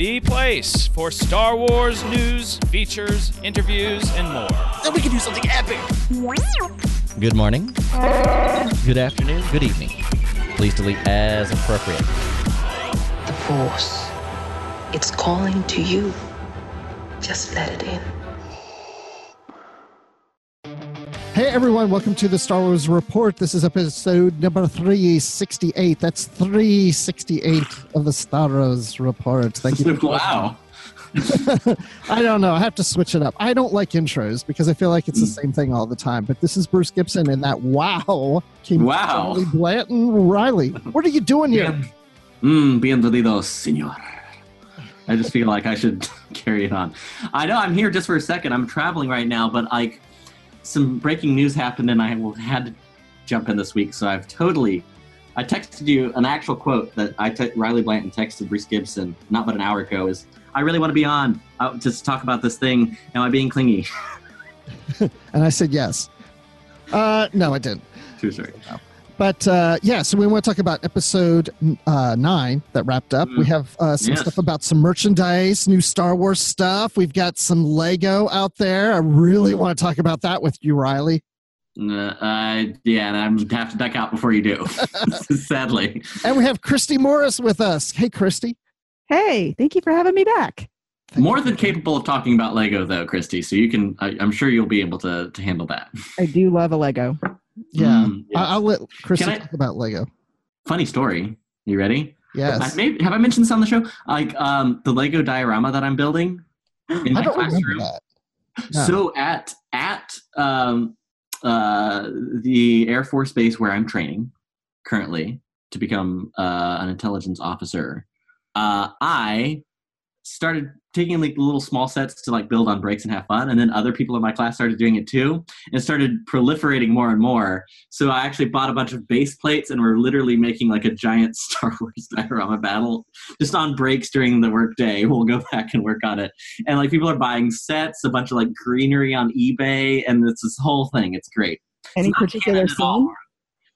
The place for Star Wars news, features, interviews, and more. Then we can do something epic. Good morning. Good afternoon. Good evening. Please delete as appropriate. The Force. It's calling to you. Just let it in. Hey everyone, welcome to the Star Wars Report. This is episode number 368. That's 368 of the Star Wars Report. Thank you. wow. I don't know. I have to switch it up. I don't like intros because I feel like it's the same thing all the time. But this is Bruce Gibson, and that wow came Wow. from Blanton Riley. What are you doing here? Mm, bienvenidos, senor. I just feel like I should carry it on. I know I'm here just for a second. I'm traveling right now, but like some breaking news happened and I will- had to jump in this week. So I've totally. I texted you an actual quote that I Riley Blanton texted Bruce Gibson not but an hour ago. Is I really want to be on uh, just talk about this thing. Am I being clingy? And I said yes. Uh, no, I didn't. Too sorry. But uh, yeah, so we want to talk about episode uh, nine that wrapped up. We Mm. have uh, some Yes. stuff about some merchandise, new Star Wars stuff. We've got some Lego out there. I really want to talk about that with you, Riley. Uh, yeah, and I'm gonna have to duck out before you do. Sadly. And we have Christy Morris with us. Hey, Christy. Hey, thank you for having me back. More than capable of talking about Lego, though, Christy. So you can, I, I'm sure you'll be able to to handle that. I do love a Lego. Yeah, Mm, yes. I- I'll let Chris Can I- talk about Lego. Funny story. You ready? Yes. I, maybe, have I mentioned this on the show? Like um, the Lego diorama that I'm building in I my don't classroom. that. No. So at at um, uh, the Air Force Base where I'm training currently to become uh, an intelligence officer, uh, I started taking like little small sets to like build on breaks and have fun, and then other people in my class started doing it too, and started proliferating more and more. So I actually bought a bunch of base plates, and we're literally making like a giant Star Wars diorama battle just on breaks during the workday. We'll go back and work on it and like people are buying sets, a bunch of like greenery on eBay, and it's this whole thing. It's great. Any It's particular scene?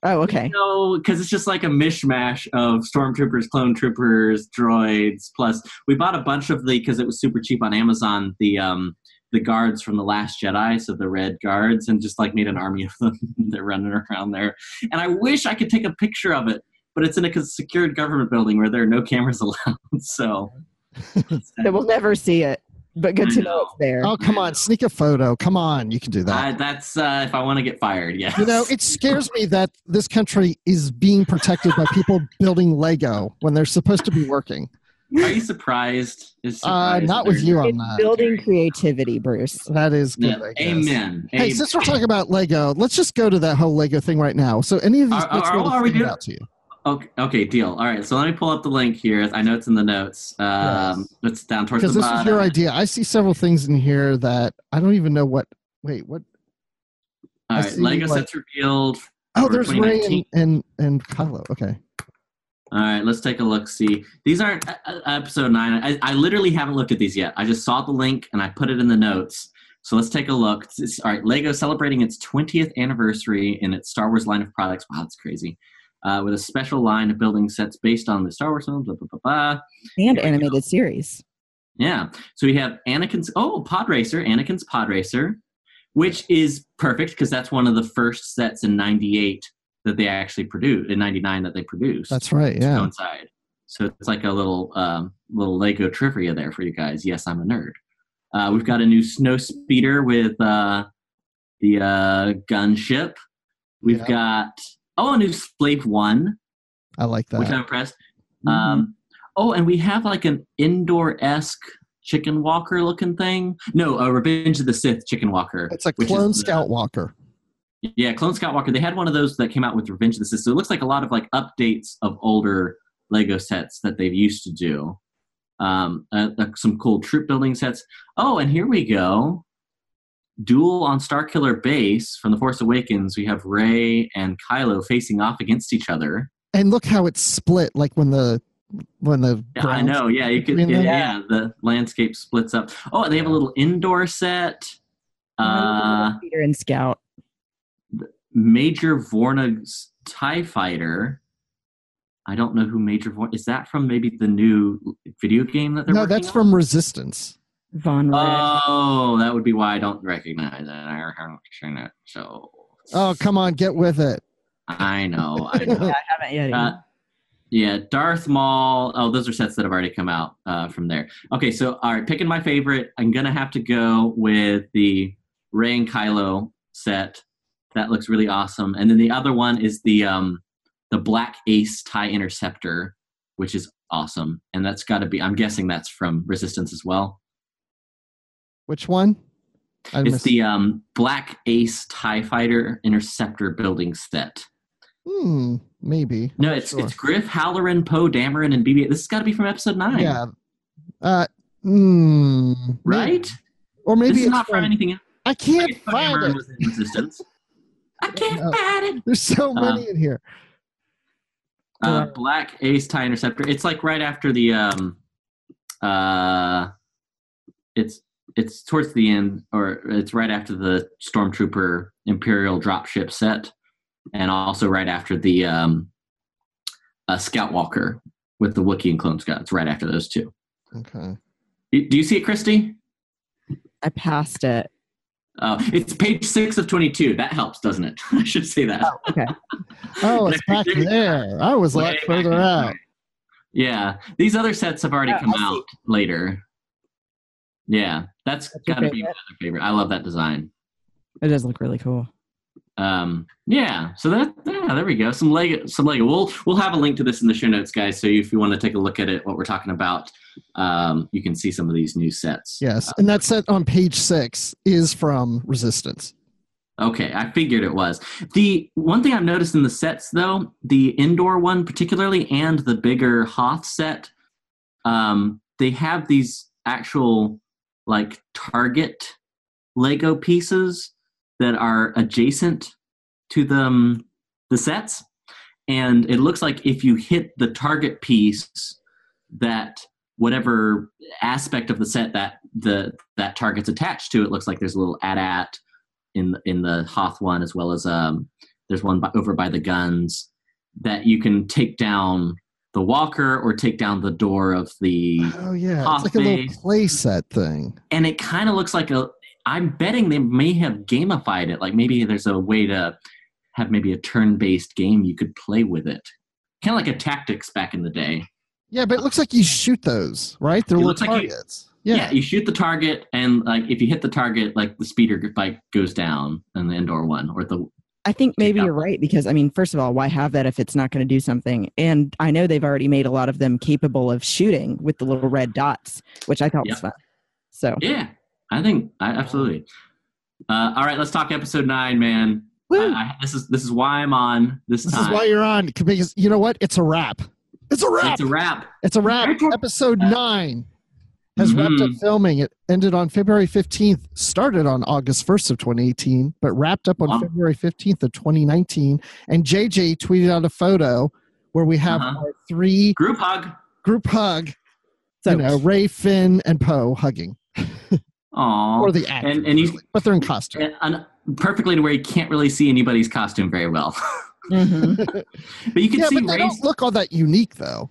Oh, okay. No, because it's just like a mishmash of stormtroopers, clone troopers, droids. Plus, we bought a bunch of the because it was super cheap on Amazon. The um the guards from the Last Jedi, so the red guards, and just like made an army of them. They're running around there, and I wish I could take a picture of it, but it's in a secured government building where there are no cameras allowed. So. So we'll never see it, but good I to know know. it's there. Oh, come on. Sneak a photo. Come on. You can do that. I, that's uh, if I want to get fired. Yes. You know, it scares me that this country is being protected by people building Lego when they're supposed to be working. Are you surprised? Is Uh, not with you on it's that. building creativity, Bruce. That is good. Yeah, amen. Hey, Amen. since we're talking about Lego, let's just go to that whole Lego thing right now. So, any of these Are- bits are- really are we stand doing- out to you? Okay, okay, deal. All right, so let me pull up the link here. I know it's in the notes. Um, It's down towards the bottom. Because this is your idea. I see several things in here that I don't even know what. Wait, what? All I right, Lego like- sets revealed. Oh, there's Rey and, and and Kylo. Okay. All right, let's take a look. See, these aren't uh, uh, episode nine. I, I literally haven't looked at these yet. I just saw the link and I put it in the notes. So let's take a look. It's- all right, Lego celebrating its 20th anniversary in its Star Wars line of products. Wow, that's crazy. Uh, with a special line of building sets based on the Star Wars films. Blah, blah, blah, blah. And Here animated series. Yeah. So we have Anakin's oh Pod Racer, Anakin's Pod Racer, which is perfect because that's one of the first sets in '98 that they actually produced in '99 that they produced. That's right. Yeah. coincide. So it's like a little um, little Lego trivia there for you guys. Yes, I'm a nerd. Uh, we've got a new snow speeder with uh, the uh, gunship. We've Yeah. got oh a new Slave One, I like that. which I'm impressed. Mhm. Um, oh, and we have like an Endor esque chicken walker looking thing. No, a Revenge of the Sith chicken walker. it's a clone the- Scout Walker. Yeah, Clone Scout Walker. They had one of those that came out with Revenge of the Sith. So it looks like a lot of like updates of older Lego sets that they've used to do. Um, uh, uh, some cool troop building sets. Oh, and here we go. Duel on Starkiller Base from The Force Awakens. We have Rey and Kylo facing off against each other. And look how it's split, like when the when the Yeah, I know. Yeah, you could. Yeah, yeah, the landscape splits up. Oh, they have a little Endor set. Uh, Peter and Scout. Major Vonreg's Tie Fighter. I don't know who Major Vorn is. That from maybe the new video game that they're No, that's on? from Resistance. Vonreg. Oh, that would be why I don't recognize it. I haven't seen it, so. Oh, come on, get with it. I know. I know. yeah, I haven't yet. Uh, yeah, Darth Maul. Oh, those are sets that have already come out uh, from there. Okay, so all right, picking my favorite, I'm gonna have to go with the Rey and Kylo set. That looks really awesome. And then the other one is the um, the Black Ace Tie Interceptor, which is awesome. And that's got to be. I'm guessing that's from Resistance as well. Which one? I It's missed- the um, Black Ace Tie Fighter Interceptor building set. hmm, maybe. No, it's Sure. it's Griff, Halloran, Poe, Dameron, and BB. This has got to be from Episode Nine. Yeah. Uh, mm, maybe. right? Or maybe this is it's not from, from anything else. I can't find Dameron it. was in Resistance. I can't No. find it. There's so Uh, many in here. Uh, Black Ace Tie Interceptor. It's like right after the um, uh, it's it's towards the end, or it's right after the Stormtrooper Imperial dropship set, and also right after the um, uh, Scout Walker with the Wookiee and Clone Scout. It's right after those two. Okay. Do do you see it, Christy? I passed it. Uh, it's page six of twenty-two. That helps, doesn't it? I should say that. Oh, okay. Oh, it's back there. I was a lot further out. Yeah, these other sets have already Yeah, come I see. out later. Yeah, that's, That's your got to be my favorite? other favorite. I love that design. It does look really cool. Um, yeah, so that yeah, there we go. Some Lego, some Lego. We'll we'll have a link to this in the show notes, guys. So if you want to take a look at it, what we're talking about, um, you can see some of these new sets. Yes, and that set on page six is from Resistance. Okay, I figured it was. The one thing I've noticed in the sets, though, the Endor one particularly, and the bigger Hoth set, um, they have these actual like target Lego pieces that are adjacent to the um, the sets, and it looks like if you hit the target piece, that whatever aspect of the set that the that target's attached to, it looks like there's a little AT-AT in the, in the Hoth one, as well as um, there's one by, over by the guns that you can take down the walker or take down the door of the, Oh yeah, it's like a little base. play set thing. and it kind of looks like a. I'm betting they may have gamified it. Like maybe there's a way to have maybe a turn-based game you could play with it, kind of like a tactics back in the day. Yeah, but it looks like you shoot those, right? They're It little looks like you- targets. Yeah. yeah. you shoot the target, and like if you hit the target, like the speeder bike goes down and the Endor one, or the I think maybe out you're right because I mean, first of all, why have that if it's not going to do something? And I know they've already made a lot of them capable of shooting with the little red dots, which I thought Yep. was fun. So, Yeah, I think I absolutely. Uh, all right, let's talk episode nine, man. I, I, this is this is why I'm on this, This time. is why you're on because you know what? It's a wrap. It's a wrap. it's a wrap. It's a wrap. Episode nine has wrapped up filming. It ended on February 15th, started on August 1st of 2018, but wrapped up on Wow. February 15th of 2019. And JJ tweeted out a photo where we have Uh-huh. our three Group hug. group hug, so you know, Rey, Finn, and Poe hugging. Aw. Or the actors, and and really, but they're in costume. and, and perfectly to where you can't really see anybody's costume very well, mhm. but you can yeah, see but they Rey's. don't look all that unique, though.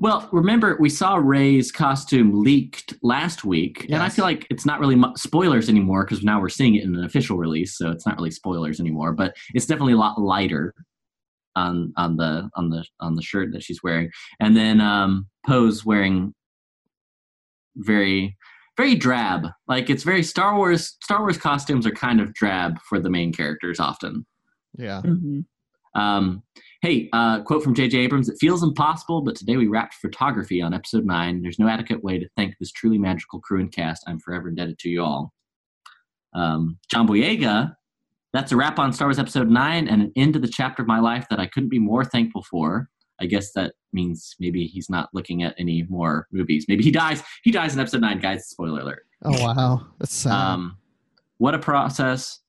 Well, remember we saw Rey's costume leaked last week, and I feel like it's not really mu- spoilers anymore because now we're seeing it in an official release, so it's not really spoilers anymore. But it's definitely a lot lighter on on the on the on the shirt that she's wearing, and then um, Poe's wearing very very drab. Like it's very Star Wars. Star Wars costumes are kind of drab for the main characters often. Yeah. Mhm. Um, hey, uh, quote from J.J. Abrams: "It feels impossible, but today we wrapped photography on episode nine. There's no adequate way to thank this truly magical crew and cast. I'm forever indebted to you all." Um, John Boyega, that's a wrap on Star Wars episode nine and an end to the chapter of my life that I couldn't be more thankful for. I guess that means maybe he's not looking at any more movies. Maybe he dies. He dies in episode nine, guys. Spoiler alert. Oh wow, that's sad. Um, what a process.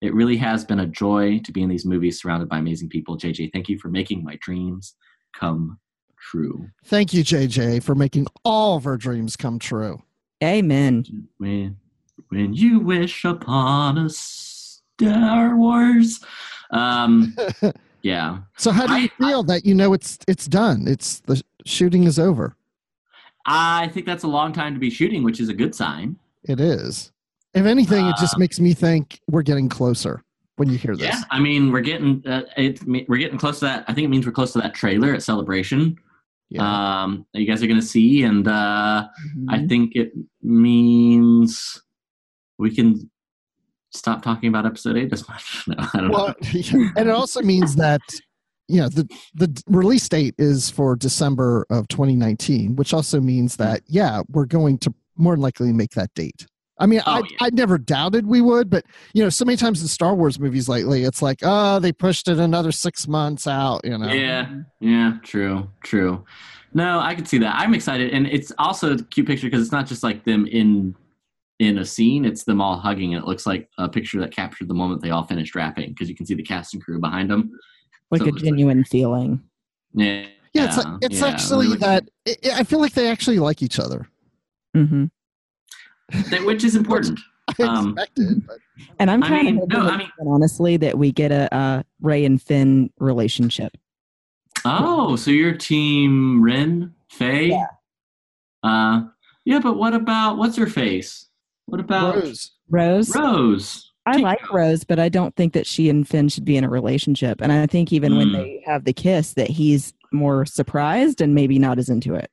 It really has been a joy to be in these movies surrounded by amazing people. JJ, thank you for making my dreams come true. Thank you, JJ, for making all of our dreams come true. Amen. When, when you wish upon a Star Wars. Um, yeah. So how do you I- feel that you know it's it's done? It's the shooting is over. I think that's a long time to be shooting, which is a good sign. It is. If anything, it just Um, makes me think we're getting closer when you hear this. Yeah, I mean, we're getting uh, it. We're getting close to that. I think it means we're close to that trailer at Celebration. Yeah. Um, that you guys are going to see, and uh, Mm-hmm. I think it means we can stop talking about episode eight as much. No, I don't well, know. yeah, and it also means that you know the the release date is for December of 2019, which also means that yeah, we're going to more than likely make that date. I mean, Oh, I yeah. I never doubted we would, but you know, so many times in Star Wars movies lately, it's like, oh, they pushed it another six months out. You know, Yeah, yeah, true, true. No, I can see that. I'm excited, and it's also a cute picture because it's not just like them in in a scene; it's them all hugging. And it looks like a picture that captured the moment they all finished rapping because you can see the cast and crew behind them. Like So a it looks genuine feeling. Yeah, yeah, it's like, it's yeah, actually really- that. i I feel like they actually like each other. hmm that- which is important. I Um, expected, but And I'm I kind mean, of no, I mean- honestly, that we get a, uh Rey and Finn relationship. Oh, so you're team Ren Faye? Yeah. Uh, yeah, but what about what's her face? What about Rose. Rose, Rose? I Team like Rose, but I don't think that she and Finn should be in a relationship. And I think even when Mm. they have the kiss, that he's more surprised and maybe not as into it.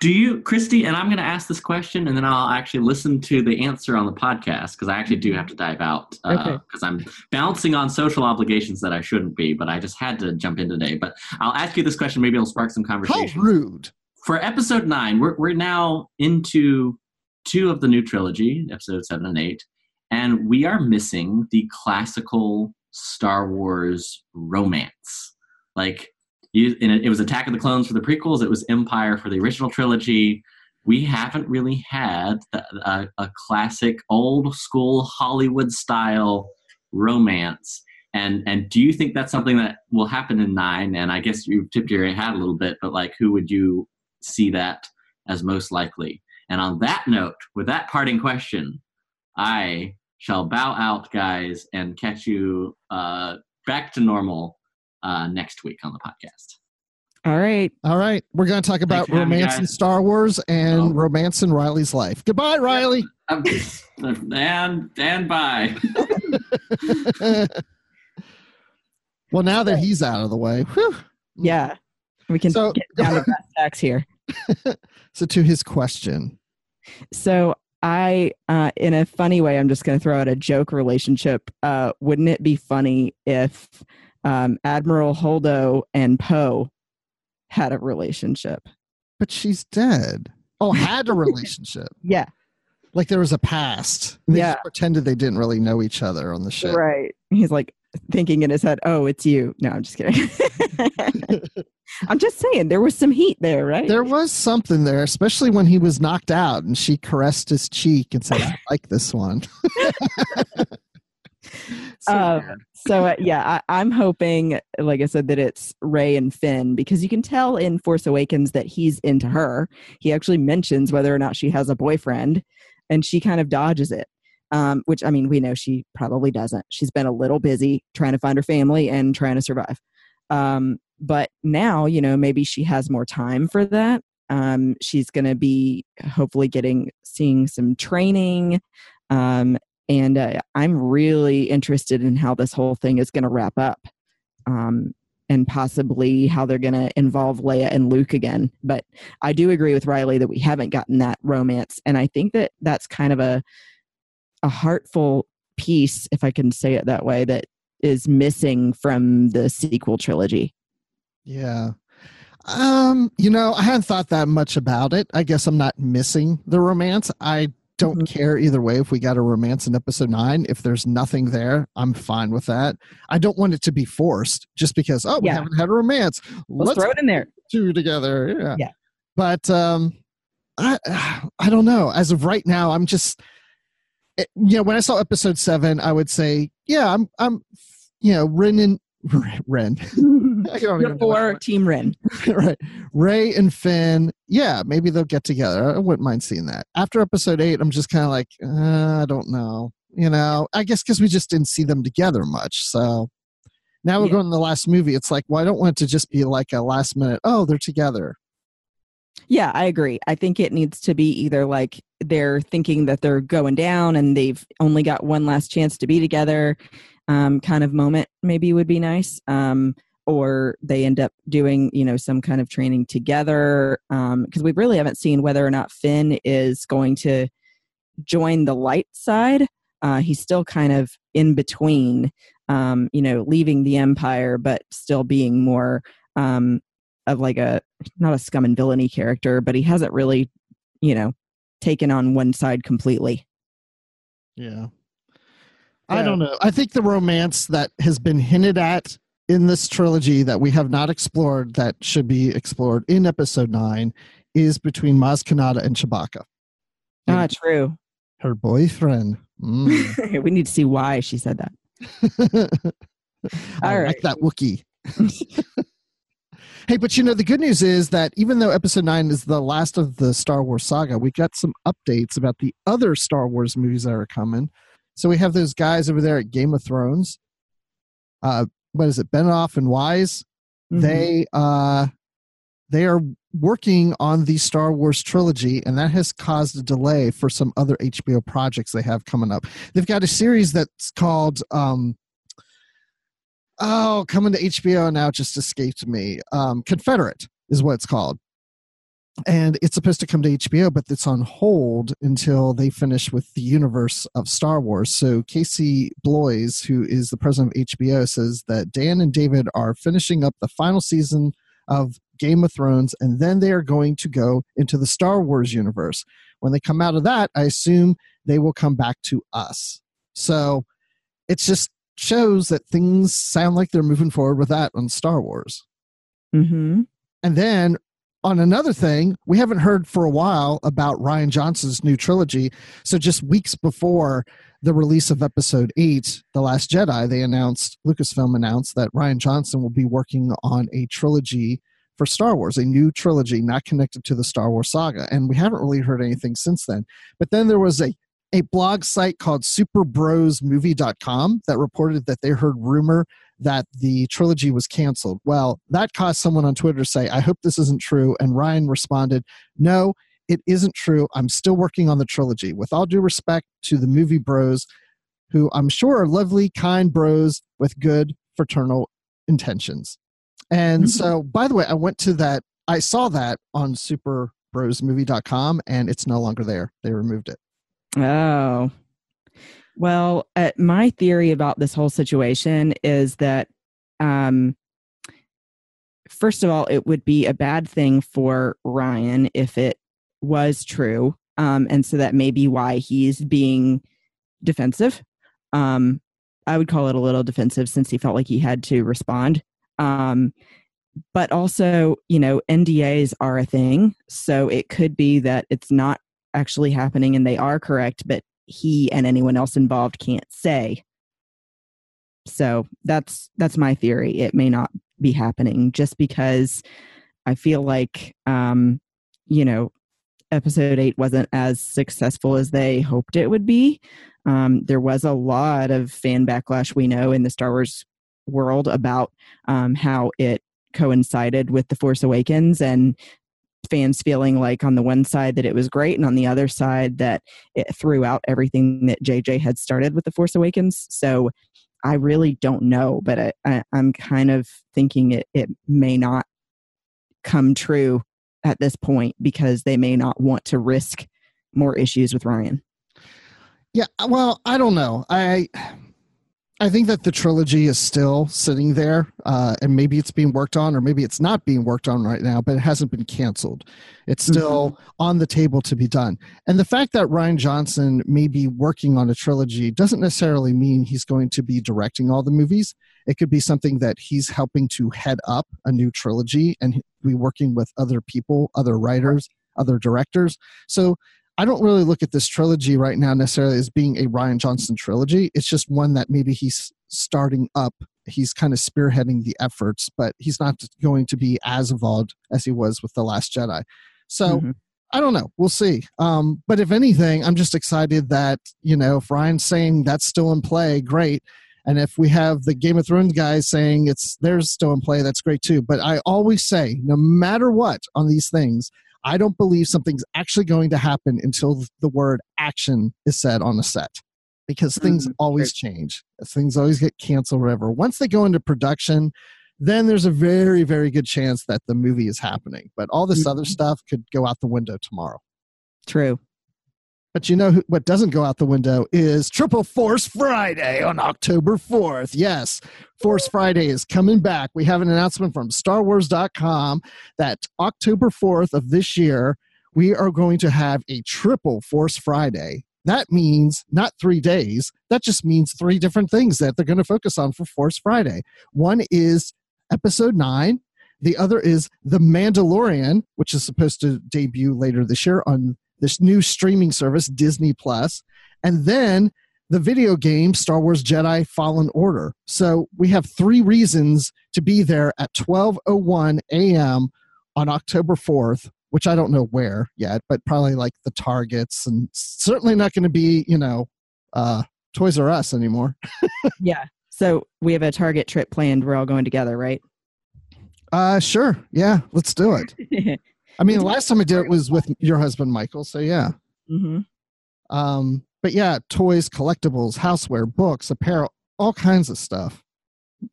Do you, Christy? And I'm going to ask this question, and then I'll actually listen to the answer on the podcast because I actually do mm-hmm. have to dive out because Okay. I'm bouncing on social obligations that I shouldn't be. But I just had to jump in today. But I'll ask you this question. Maybe it'll spark some conversation. How rude! For episode nine, we're we're now into two of the new trilogy, episode seven and eight, and we are missing the classical Star Wars romance. Like it, was Attack of the Clones for the prequels. It was Empire for the original trilogy. We haven't really had a, a, classic, old school Hollywood style romance. And and do you think that's something that will happen in nine? And I guess you've tipped your hat a little bit, but like, who would you see that as most likely? And on that note, with that parting question, I shall bow out, guys, and catch you uh, back to normal uh, next week on the podcast. All right. All right, we're going to talk about for having me, romance in. Star Wars and Oh. romance in Riley's life. Goodbye, Riley. Um, and and bye. well, now that he's out of the way, whew. Yeah. We can So- get down to brass tacks here. So, to his question, So I, uh, in a funny way, I'm just going to throw out a joke relationship. Uh, wouldn't it be funny if um, Admiral Holdo and Poe had a relationship? but she's dead. Oh, had a relationship. Yeah, like there was a past. They Yeah. pretended they didn't really know each other on the ship. right. He's like thinking in his head, "Oh, it's you." No, I'm just kidding. I'm just saying there was some heat there, right? There was something there, especially when he was knocked out and she caressed his cheek and said, I like this one. So Um, so uh, yeah, I, I'm hoping, like I said, that it's Rey and Finn because you can tell in Force Awakens that he's into her. He actually mentions whether or not she has a boyfriend, and she kind of dodges it. Um, which I mean, we know she probably doesn't. She's been a little busy trying to find her family and trying to survive. Um, but now, you know, maybe she has more time for that. Um, she's going to be hopefully getting seeing some training um, and uh, I'm really interested in how this whole thing is going to wrap up, um, and possibly how they're going to involve Leia and Luke again. But I do agree with Riley that we haven't gotten that romance, and I think that that's kind of a a heartful piece, if I can say it that way, that is missing from the sequel trilogy. Yeah. Um, you know, I hadn't thought that much about it. I guess I'm not missing the romance. I don't Mhm. care either way if we got a romance in episode nine. If there's nothing there, I'm fine with that. I don't want it to be forced just because, oh, we Yeah. haven't had a romance. Let's, throw it in there. two together. Yeah. Yeah. But um I I don't know. As of right now, I'm just it- you know, when I saw episode seven, I would say, yeah, I'm, I'm, you know, Ren and Ren. I don't You're even know for what- Team Ren. right. Rey and Finn, yeah, maybe they'll get together. I wouldn't mind seeing that. After episode eight, I'm just kind of like, uh, I don't know. You know, I guess because we just didn't see them together much. So now we're Yeah. going to the last movie. It's like, well, I don't want it to just be like a last minute, oh, they're together. Yeah, I agree. I think it needs to be either like they're thinking that they're going down and they've only got one last chance to be together, um, kind of moment maybe would be nice. Um, or they end up doing, you know, some kind of training together. Because we really haven't seen whether or not Finn is going to join the light side. Uh, he's still kind of in between, um, you know, leaving the Empire, but still being more um, of like a not a scum and villainy character, but he hasn't really, you know, taken on one side completely. Yeah. I don't know. I think the romance that has been hinted at in this trilogy that we have not explored that should be explored in episode nine is between Maz Kanata and Chewbacca. Ah, true. Her boyfriend. Mm. we need to see why she said that. I All like right. that Wookiee. hey, but you know, the good news is that even though episode nine is the last of the Star Wars saga, we got some updates about the other Star Wars movies that are coming. So we have those guys over there at Game of Thrones. Uh, what is it, Benioff and Weiss? Mhm. They uh they are working on the Star Wars trilogy, and that has caused a delay for some other HBO projects they have coming up. They've got a series that's called um oh coming to HBO now just escaped me. Um Confederate is what it's called. And it's supposed to come to HBO, but it's on hold until they finish with the universe of Star Wars. So Casey Bloys, who is the president of HBO, says that Dan and David are finishing up the final season of Game of Thrones, and then they are going to go into the Star Wars universe. When they come out of that, I assume they will come back to us. So it just shows that things sound like they're moving forward with that on Star Wars. Mhm. And then on another thing, we haven't heard for a while about Rian Johnson's new trilogy. So just weeks before the release of episode 8, The Last Jedi, they announced Lucasfilm announced that Rian Johnson will be working on a trilogy for Star Wars, a new trilogy not connected to the Star Wars saga. And we haven't really heard anything since then. But then there was a a blog site called superbrosmovie.com that reported that they heard rumor that the trilogy was canceled. Well, that caused someone on Twitter to say, I hope this isn't true. And Rian responded, No, it isn't true. I'm still working on the trilogy. With all due respect to the movie bros, who I'm sure are lovely, kind bros with good fraternal intentions. And Mhm. so, by the way, I went to that, I saw that on superbrosmovie.com and it's no longer there. They removed it. Oh. Well, uh, my theory about this whole situation is that, um, first of all, it would be a bad thing for Rian if it was true. Um, and so that may be why he's being defensive. Um, I would call it a little defensive since he felt like he had to respond. Um, but also, you know, NDAs are a thing. So it could be that it's not actually happening and they are correct, but he and anyone else involved can't say. So that's that's my theory. It may not be happening just because I feel like um, you know, episode eight wasn't as successful as they hoped it would be. Um, there was a lot of fan backlash we know in the Star Wars world about um, how it coincided with The Force Awakens and fans feeling like on the one side that it was great and on the other side that it threw out everything that JJ had started with The Force Awakens. So I really don't know, but I, I, I'm kind of thinking it, it may not come true at this point because they may not want to risk more issues with Rian. Yeah, well, I don't know. I I think that the trilogy is still sitting there, uh, and maybe it's being worked on, or maybe it's not being worked on right now, but it hasn't been canceled. It's still on the table to be done. And the fact that Rian Johnson may be working on a trilogy doesn't necessarily mean he's going to be directing all the movies. It could be something that he's helping to head up a new trilogy and be working with other people, other writers, other directors. So I don't really look at this trilogy right now necessarily as being a Rian Johnson trilogy. It's just one that maybe he's starting up. He's kind of spearheading the efforts, but he's not going to be as involved as he was with The Last Jedi. So Mhm. I don't know. We'll see. Um, but if anything, I'm just excited that, you know, if Rian's saying that's still in play, great. And if we have the Game of Thrones guys saying it's theirs still in play, that's great too. But I always say, no matter what on these things, I don't believe something's actually going to happen until the word action is said on the set. Because things Mhm, always change. Things always get canceled, whatever. Once they go into production, then there's a very, very good chance that the movie is happening. But all this other Mhm. stuff could go out the window tomorrow. True. But you know what doesn't go out the window is Triple Force Friday on October 4th. Yes, Force Friday is coming back. We have an announcement from StarWars.com that October 4th of this year, we are going to have a Triple Force Friday. That means not three days, that just means three different things that they're going to focus on for Force Friday. One is episode nine, the other is The Mandalorian, which is supposed to debut later this year on this new streaming service, Disney Plus, and then the video game Star Wars Jedi Fallen Order. So we have three reasons to be there at 12:01 a.m. on October 4th, which I don't know where yet, but probably like the Targets and certainly not going to be, you know, uh Toys R Us anymore. Yeah. So we have a Target trip planned. We're all going together, right? Uh sure. Yeah, let's do it. I mean, the last time I did it was with your husband Michael, so yeah. hmm Um, but yeah, toys, collectibles, houseware, books, apparel, all kinds of stuff.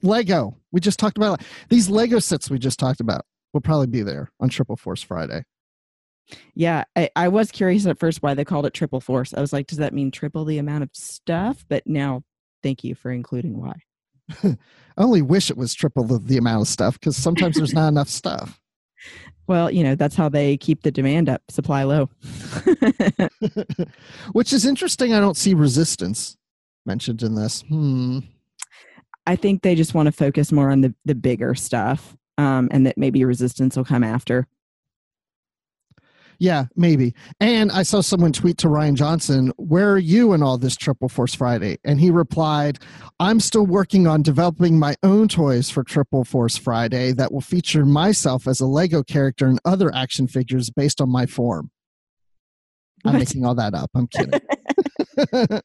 Lego. We just talked about these Lego sets we just talked about will probably be there on Triple Force Friday. Yeah, I, I was curious at first why they called it triple force. I was like, does that mean triple the amount of stuff? But now, thank you for including why. I only wish it was triple the, the amount of stuff because sometimes there's not enough stuff. Well, you know, that's how they keep the demand up, supply low. Which is interesting. I don't see resistance mentioned in this. Hmm. I think they just want to focus more on the, the bigger stuff um, and that maybe resistance will come after. Yeah, maybe. And I saw someone tweet to Rian Johnson, Where are you in all this Triple Force Friday? And he replied, I'm still working on developing my own toys for Triple Force Friday that will feature myself as a Lego character and other action figures based on my form. I'm What? making all that up. I'm kidding.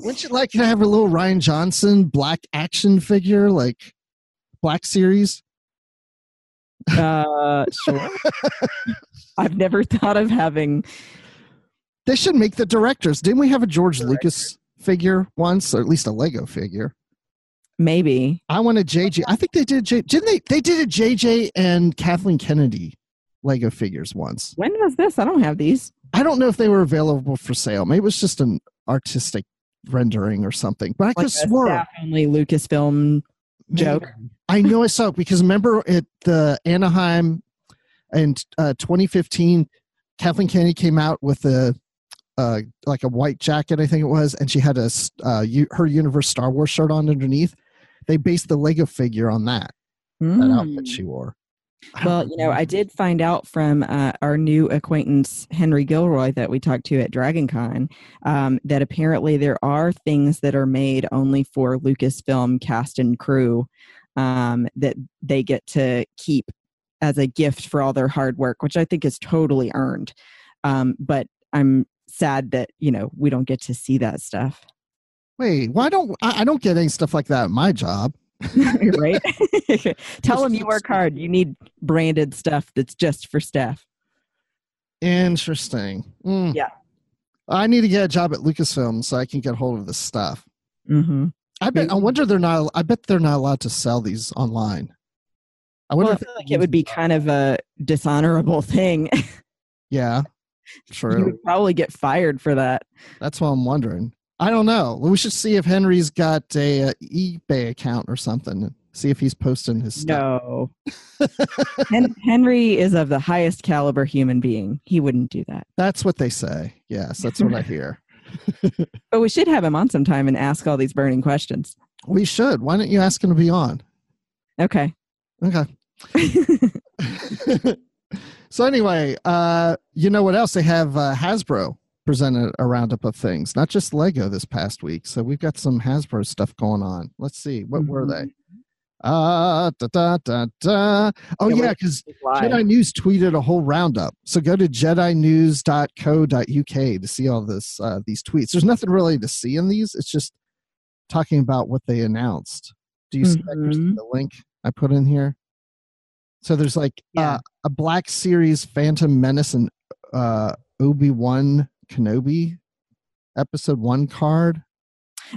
Wouldn't you like to have a little Rian Johnson black action figure, like Black Series? Uh, sure. I've never thought of having. They should make the directors. Didn't we have a George Lucas figure once, or at least a Lego figure? Maybe. I want a JJ. I think they did. J, didn't they? They did a JJ and Kathleen Kennedy Lego figures once. When was this? I don't have these. I don't know if they were available for sale. Maybe it was just an artistic rendering or something. But I Like could swore. only Lucasfilm joke. I know I saw it because remember at the Anaheim in uh, 2015, Kathleen Kennedy came out with a uh, like a white jacket, I think it was, and she had a uh, u- her Universe Star Wars shirt on underneath. They based the Lego figure on that that Mm. outfit she wore. Well, you know, I did find out from uh, our new acquaintance Henry Gilroy that we talked to at DragonCon um, that apparently there are things that are made only for Lucasfilm cast and crew um, that they get to keep as a gift for all their hard work, which I think is totally earned. Um, but I'm sad that you know we don't get to see that stuff, Wait, why don't I, I don't get any stuff like that at my job? right? Tell them you work hard. You need branded stuff that's just for staff. Interesting. Mm. Yeah. I need to get a job at Lucasfilm so I can get hold of this stuff. Mm-hmm. I bet. I wonder they're not. I bet they're not allowed to sell these online. I wonder Well, I feel like it would be kind of a dishonorable thing. Yeah, True. you would probably get fired for that. That's what I'm wondering. I don't know. We should see if Henry's got a, uh eBay account or something. See if he's posting his stuff. No. Hen- Henry is of the highest caliber human being. He wouldn't do that. That's what they say. Yes, that's what I hear. But we should have him on sometime and ask all these burning questions. We should. Why don't you ask him to be on? Okay. Okay. so anyway, uh, you know what else? They have uh, Hasbro presented a roundup of things, not just Lego this past week. So we've got some Hasbro stuff going on. Let's see, what were they? Uh, da, da, da, da. Oh, Yeah, because. Jedi News tweeted a whole roundup. So go to jedinews.co.uk to see all this uh, these tweets. There's nothing really to see in these. It's just talking about what they announced. Do you see Kristen, Mhm. the link I put in here? So there's like Yeah. uh, a Black Series Phantom Menace and uh, Obi Wan Kenobi episode one card.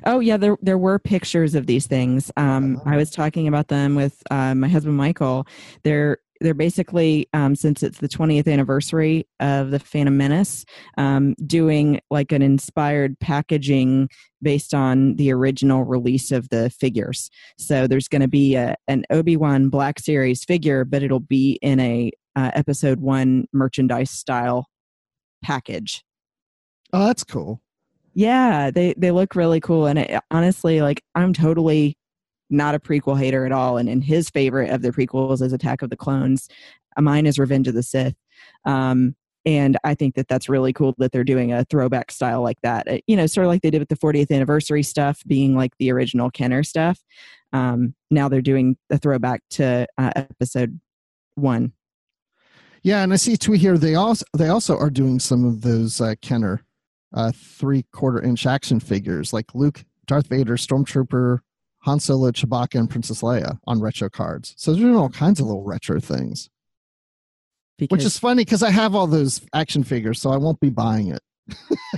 Oh yeah, there there were pictures of these things. Um, Oh. I was talking about them with uh, my husband Michael. They're they're basically um, since it's the 20th anniversary of the Phantom Menace, um, doing like an inspired packaging based on the original release of the figures. So there's going to be a, an Obi Wan Black Series figure, but it'll be in a uh, Episode One merchandise style package. Oh, that's cool. Yeah, they they look really cool, and it, honestly, like I'm totally not a prequel hater at all. And, and his favorite of the prequels is Attack of the Clones. Mine is Revenge of the Sith. Um, and I think that that's really cool that they're doing a throwback style like that. Uh, You know, sort of like they did with the 40th anniversary stuff, being like the original Kenner stuff. Um, now they're doing a throwback to uh, Episode One. Yeah, and I see a tweet here. They also they also are doing some of those uh, Kenner uh, three quarter inch action figures like Luke, Darth Vader, Stormtrooper, Han Solo, Chewbacca, and Princess Leia on retro cards. So they're doing all kinds of little retro things, Because, which is funny because I have all those action figures, so I won't be buying it.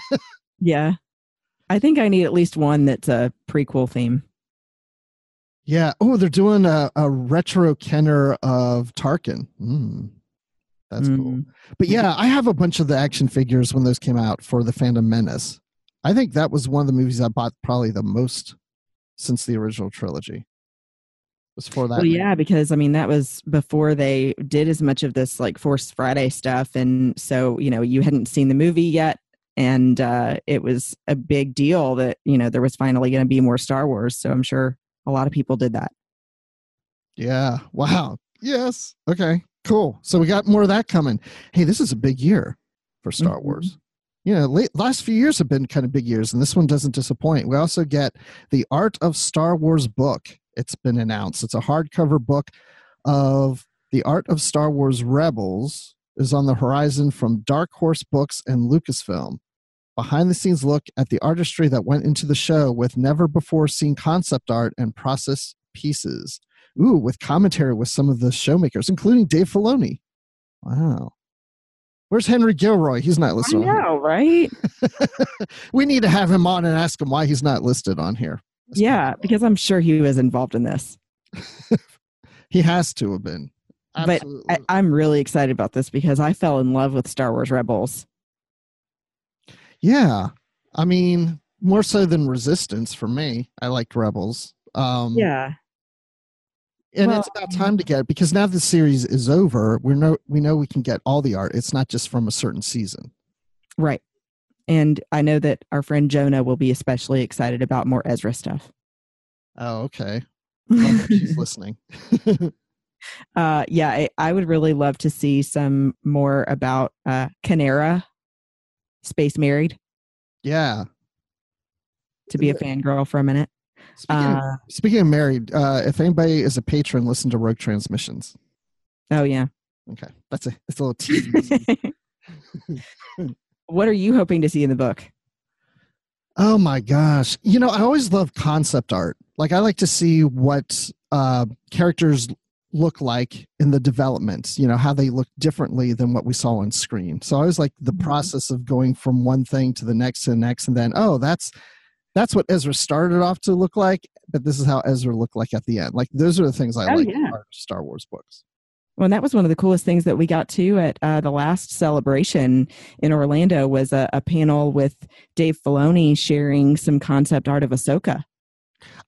yeah, I think I need at least one that's a prequel theme. Yeah. Oh, they're doing a, a retro Kenner of Tarkin. Mm, that's cool. Mm. But yeah, I have a bunch of the action figures when those came out for the Phantom Menace. I think that was one of the movies I bought probably the most since the original trilogy. Was for that. Well, yeah, because I mean that was before they did as much of this like Force Friday stuff, and so you know you hadn't seen the movie yet, and uh, it was a big deal that you know there was finally going to be more Star Wars. So I'm sure a lot of people did that. Yeah. Wow. Yes. Okay. Cool. So we got more of that coming. Hey, this is a big year for Star Mhm. Wars. You know, late, last few years have been kind of big years, and this one doesn't disappoint. We also get the Art of Star Wars book. It's been announced. It's a hardcover book of the Art of Star Wars Rebels is on the horizon from Dark Horse Books and Lucasfilm. Behind the scenes look at the artistry that went into the show with never before seen concept art and process pieces. Ooh, with commentary with some of the showmakers, including Dave Filoni. Wow. Where's Henry Gilroy? He's not I listed on here. know, right? we need to have him on and ask him why he's not listed on here. That's yeah, because I'm sure he was involved in this. he has to have been. But I, I'm really excited about this because I fell in love with Star Wars Rebels. yeah. I mean, more so than Resistance for me. I liked Rebels. Um, Yeah, and Well, it's about time to get it because now the series is over. We know we know we can get all the art. It's not just from a certain season. right. And I know that our friend Jonah will be especially excited about more Ezra stuff. Oh, okay. She's listening. uh yeah I, I would really love to see some more about uh Kanera space married yeah. to be a fangirl for a minute Speaking, of, uh speaking of married, uh, if anybody is a patron, listen to Rogue Transmissions. oh yeah Okay, that's a it's a little tease. what are you hoping to see in the book oh my gosh! You know, I always love concept art. Like, I like to see what uh, characters look like in the development. You know, how they look differently than what we saw on screen. So I always like the Mhm. process of going from one thing to the next to the next, and then oh, that's that's what Ezra started off to look like, but this is how Ezra looked like at the end. Like those are the things I Oh, like yeah. about Star Wars books. well and that was one of the coolest things that we got to at uh, the last celebration in orlando was a, a panel with dave filoni sharing some concept art of ahsoka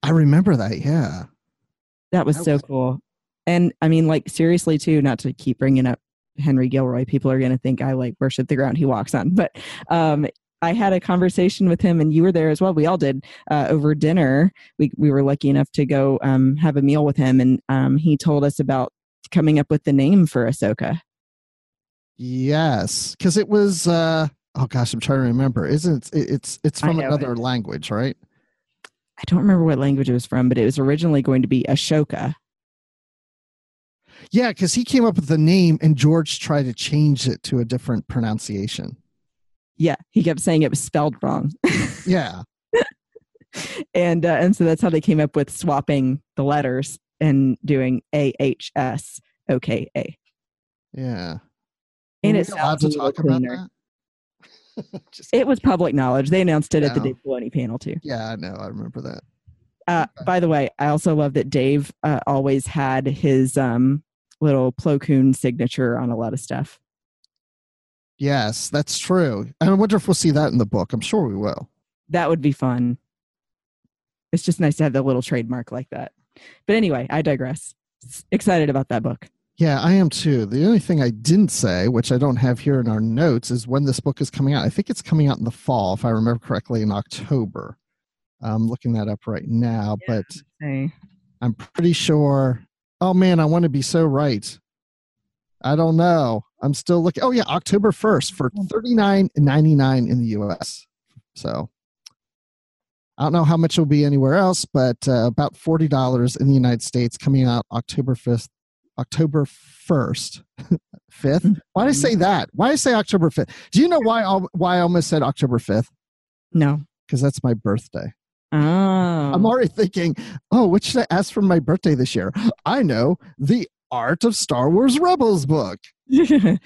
I remember that. Yeah. That was That so was- cool. And I mean, like, seriously, too, not to keep bringing up Henry Gilroy, people are going to think I like worship the ground he walks on. But um, I had a conversation with him, and you were there as well. We all did uh, over dinner. We, we were lucky enough to go um, have a meal with him, and um, he told us about coming up with the name for Ahsoka. Yes, because it was uh oh gosh, I'm trying to remember. Isn't it, it's it's from another it. language, right? I don't remember what language it was from, but it was originally going to be Ashoka. Yeah, because he came up with the name and George tried to change it to a different pronunciation. Yeah, he kept saying it was spelled wrong, Yeah. and uh, and so that's how they came up with swapping the letters and doing A H S O K A. Yeah. And Were it allowed to talk about that? It was public knowledge. They announced it at the Yeah. Dave Filoni panel too. yeah, I know. I remember that. Uh, by the way, I also love that Dave uh, always had his um, little Plo Koon signature on a lot of stuff. Yes, that's true. And I wonder if we'll see that in the book. I'm sure we will. That would be fun. It's just nice to have that little trademark like that. But anyway, I digress. Excited about that book. Yeah, I am too. The only thing I didn't say, which I don't have here in our notes, is when this book is coming out. I think it's coming out in the fall, if I remember correctly, in October. I'm looking that up right now, but Hey. I'm pretty sure. Oh man, I want to be so right. I don't know. I'm still looking. Oh yeah, October 1st for $39.99 in the US. So I don't know how much it will be anywhere else, but uh, about $40 in the United States coming out October 5th, October 1st. 5th? Why did I say that? Why did I say October 5th? Do you know why, I- why I almost said October 5th? No. Because that's my birthday. Oh. I'm already thinking, oh, what should I ask for my birthday this year? I know the Art of Star Wars Rebels book.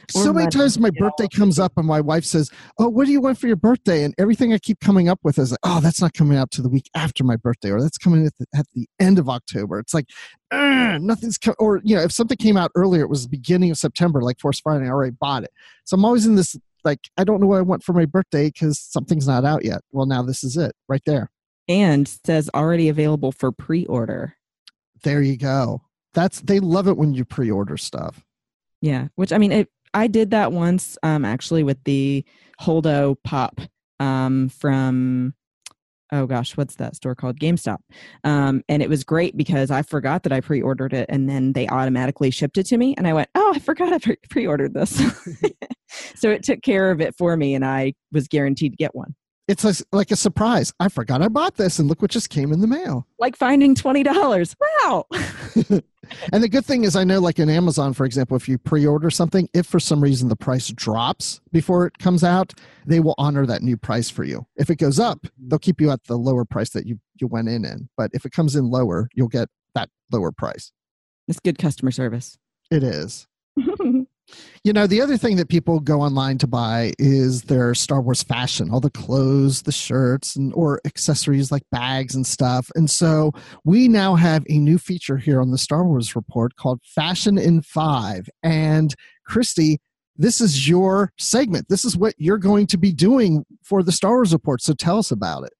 so many times my birthday comes up and my wife says, Oh, what do you want for your birthday? And everything I keep coming up with is like, Oh, that's not coming out to the week after my birthday, or that's coming at the, at the end of October. It's like, "Ugh, nothing's, co-, or, you know, if something came out earlier, it was the beginning of September, like Force Friday, I already bought it. So I'm always in this, like, I don't know what I want for my birthday because something's not out yet. Well, now this is it right there. and says already available for pre-order. There you go. That's, they love it when you pre order stuff. Yeah, which I mean, it, I did that once um, actually with the Holdo Pop um, from oh gosh, what's that store called? GameStop. Um, and it was great because I forgot that I pre-ordered it, and then they automatically shipped it to me, and I went, oh, I forgot I pre- pre-ordered this. so it took care of it for me, and I was guaranteed to get one. It's like, like a surprise. I forgot I bought this and look what just came in the mail. Like finding twenty dollars. Wow. And the good thing is, I know, like in Amazon, for example, if you pre order something, if for some reason the price drops before it comes out, they will honor that new price for you. If it goes up, they'll keep you at the lower price that you, you went in in. But if it comes in lower, you'll get that lower price. it's good customer service. It is. You know, the other thing that people go online to buy is their Star Wars fashion, all the clothes, the shirts, and or accessories like bags and stuff. And so we now have a new feature here on the Star Wars Report called Fashion in Five. And Christy, this is your segment. This is what you're going to be doing for the Star Wars Report. So tell us about it.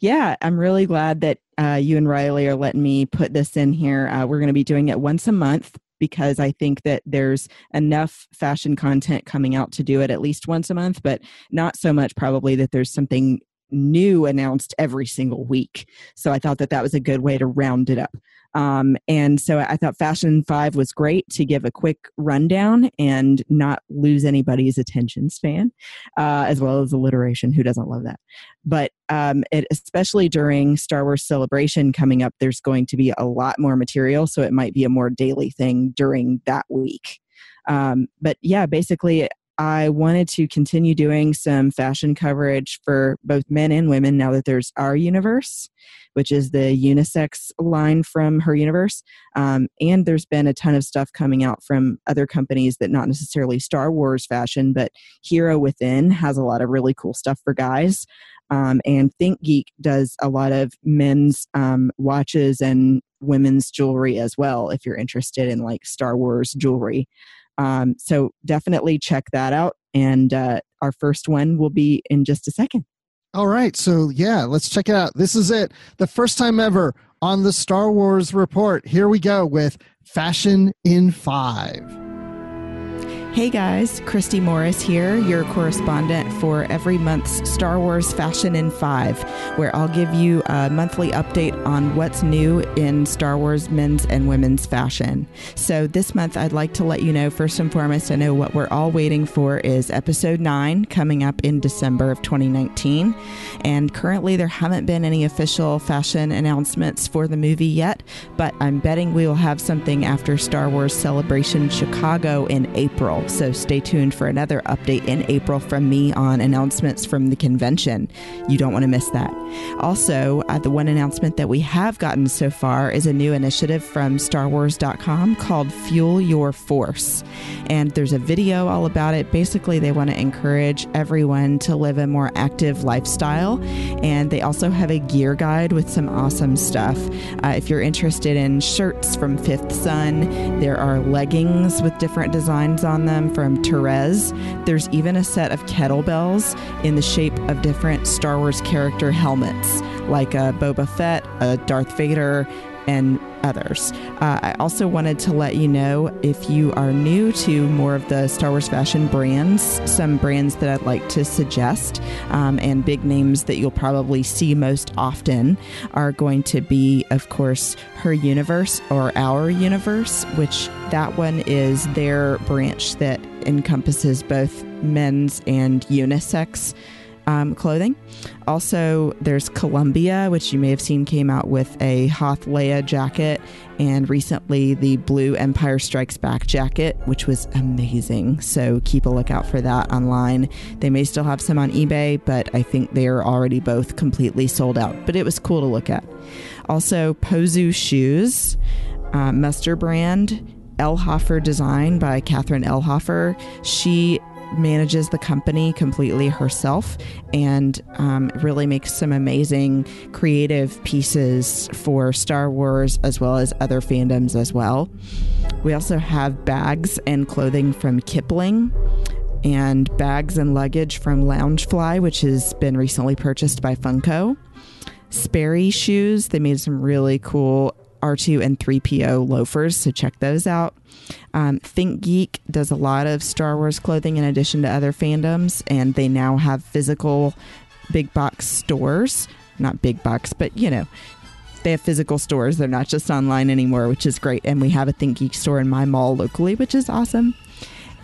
Yeah, I'm really glad that uh, you and Riley are letting me put this in here. Uh, we're going to be doing it once a month because I think that there's enough fashion content coming out to do it at least once a month, but not so much probably that there's something new announced every single week. So I thought that that was a good way to round it up. Um, and so I thought Fashion 5 was great to give a quick rundown and not lose anybody's attention span, uh, as well as alliteration. Who doesn't love that? But um, it, especially during Star Wars Celebration coming up, there's going to be a lot more material. So it might be a more daily thing during that week. Um, but yeah, basically, I wanted to continue doing some fashion coverage for both men and women now that there's Our Universe, which is the unisex line from Her Universe. Um, and there's been a ton of stuff coming out from other companies that not necessarily Star Wars fashion, but Hero Within has a lot of really cool stuff for guys. Um, and Think Geek does a lot of men's um, watches and women's jewelry as well, if you're interested in like Star Wars jewelry. Um, so definitely check that out. And uh, our first one will be in just a second. All right. So, yeah, let's check it out. This is it. The first time ever on the Star Wars Report. Here we go with Fashion in Five. Hey guys, Christy Morris here, your correspondent for every month's Star Wars Fashion in 5, where I'll give you a monthly update on what's new in Star Wars men's and women's fashion. So this month, I'd like to let you know, first and foremost, I know what we're all waiting for is episode 9 coming up in December of 2019. And currently, there haven't been any official fashion announcements for the movie yet, but I'm betting we will have something after Star Wars Celebration Chicago in April. So stay tuned for another update in April from me on announcements from the convention. You don't want to miss that. Also, uh, the one announcement that we have gotten so far is a new initiative from StarWars.com called Fuel Your Force. And there's a video all about it. Basically, they want to encourage everyone to live a more active lifestyle. And they also have a gear guide with some awesome stuff. Uh, if you're interested in shirts from Fifth Sun, there are leggings with different designs on them from Terez. There's even a set of kettlebells in the shape of different Star Wars character helmets, like a Boba Fett, a Darth Vader, and others. Uh, I also wanted to let you know if you are new to more of the Star Wars fashion brands, some brands that I'd like to suggest, um, and big names that you'll probably see most often are going to be, of course, Her Universe or Our Universe, which that one is their branch that encompasses both men's and unisex um, clothing. Also, there's Columbia, which you may have seen came out with a Hoth Leia jacket, and recently the Blue Empire Strikes Back jacket, which was amazing. So keep a lookout for that online. They may still have some on eBay, but I think they are already both completely sold out. But it was cool to look at. Also, Po-Zu shoes, uh, Muster brand, Elhofer design by Catherine Elhofer. She manages the company completely herself and um, really makes some amazing creative pieces for Star Wars as well as other fandoms as well. We also have bags and clothing from Kipling and bags and luggage from Loungefly, which has been recently purchased by Funko. Sperry shoes, they made some really cool R2 and 3PO loafers, so check those out. Um, Think Geek does a lot of Star Wars clothing in addition to other fandoms, and they now have physical big box stores. Not big box, but you know, they have physical stores. They're not just online anymore, which is great. And we have a Think Geek store in my mall locally, which is awesome.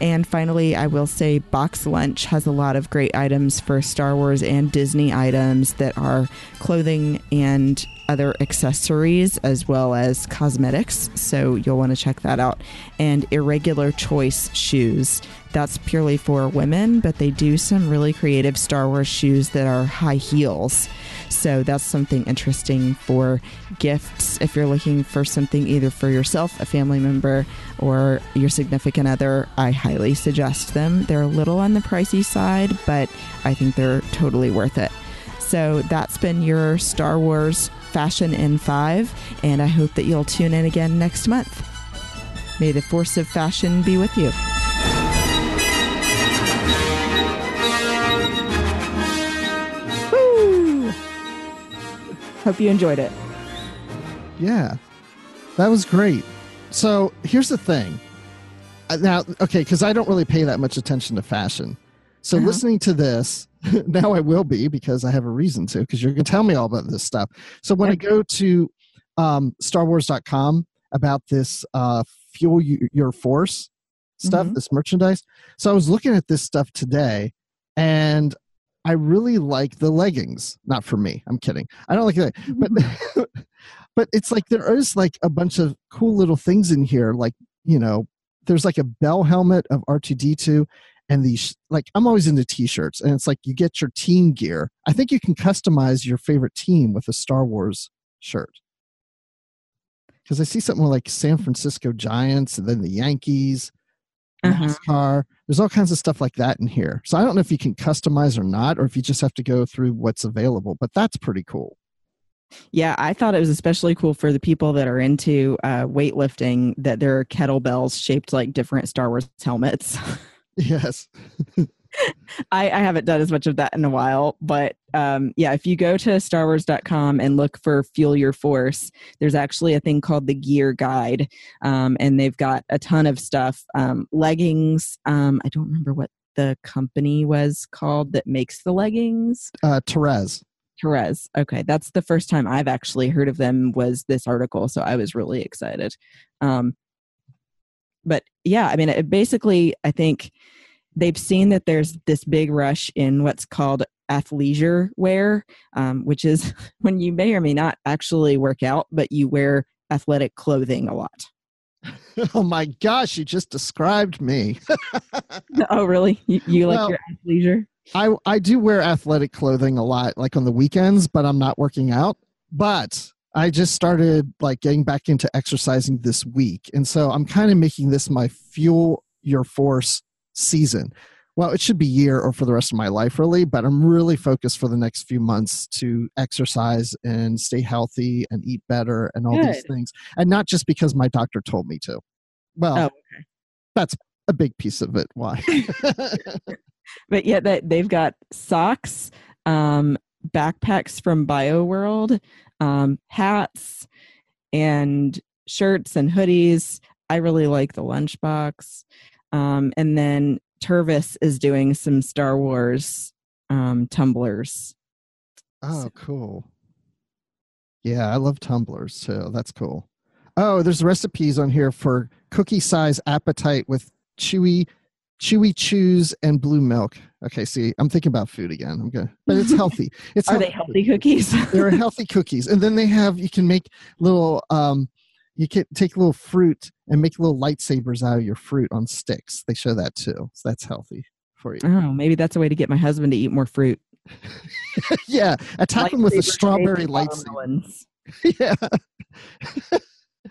And finally, I will say Box Lunch has a lot of great items for Star Wars and Disney items that are clothing and other accessories as well as cosmetics. So you'll want to check that out. And Irregular Choice shoes. That's purely for women, but they do some really creative Star Wars shoes that are high heels. So that's something interesting for gifts. If you're looking for something either for yourself, a family member, or your significant other, I highly suggest them. They're a little on the pricey side, but I think they're totally worth it. So that's been your Star Wars Fashion in 5, and I hope that you'll tune in again next month. May the force of fashion be with you. Woo! Hope you enjoyed it. Yeah, that was great. So here's the thing. Uh, Now, okay, because I don't really pay that much attention to fashion. So Uh-huh. listening to this, now I will be because I have a reason to, because you're going to tell me all about this stuff. So when I go to um, StarWars.com about this uh, Fuel You- Your Force stuff, Mhm. this merchandise. So I was looking at this stuff today and I really like the leggings. Not for me. I'm kidding. I don't like that. But but it's like there is like a bunch of cool little things in here. Like, you know, there's like a bell helmet of R2D2 and these like I'm always into t-shirts and it's like you get your team gear. I think you can customize your favorite team with a Star Wars shirt. Because I see something like San Francisco Giants and then the Yankees, Uh-huh. NASCAR. There's all kinds of stuff like that in here. So I don't know if you can customize or not, or if you just have to go through what's available. But that's pretty cool. Yeah, I thought it was especially cool for the people that are into uh, weightlifting that there are kettlebells shaped like different Star Wars helmets. Yes. I, I haven't done as much of that in a while, but um, yeah, if you go to starwars.com and look for Fuel Your Force, there's actually a thing called the Gear Guide, um, and they've got a ton of stuff. Um, leggings, um, I don't remember what the company was called that makes the leggings. Uh, Terez. Terez. Okay, that's the first time I've actually heard of them was this article, so I was really excited. Um, but yeah, I mean, it basically, I think they've seen that there's this big rush in what's called athleisure wear, um, which is when you may or may not actually work out, but you wear athletic clothing a lot. oh my gosh, you just described me. oh, really? You, you like Well- your athleisure? I I do wear athletic clothing a lot, like on the weekends, but I'm not working out. But I just started like getting back into exercising this week, and so I'm kind of making this my fuel your force season. Well, it should be year or for the rest of my life, really. But I'm really focused for the next few months to exercise and stay healthy and eat better and all these things, and not just because my doctor told me to. Well, Oh, okay. that's a big piece of it. Why? But yeah, that they've got socks, um, backpacks from BioWorld, um, hats, and shirts and hoodies. I really like the lunchbox. Um, and then Tervis is doing some Star Wars um, tumblers. Oh, cool. Yeah, I love tumblers too. That's cool. Oh, there's recipes on here for cookie size appetite with chewy, chewy chews and blue milk. Okay, see, I'm thinking about food again. I'm good, but it's healthy. It's Are they healthy cookies? They're healthy cookies, and then they have you can make little. um You can take little fruit and make little lightsabers out of your fruit on sticks. They show that too, so that's healthy for you. oh, maybe that's a way to get my husband to eat more fruit. yeah, attack them with a strawberry lightsaber. yeah.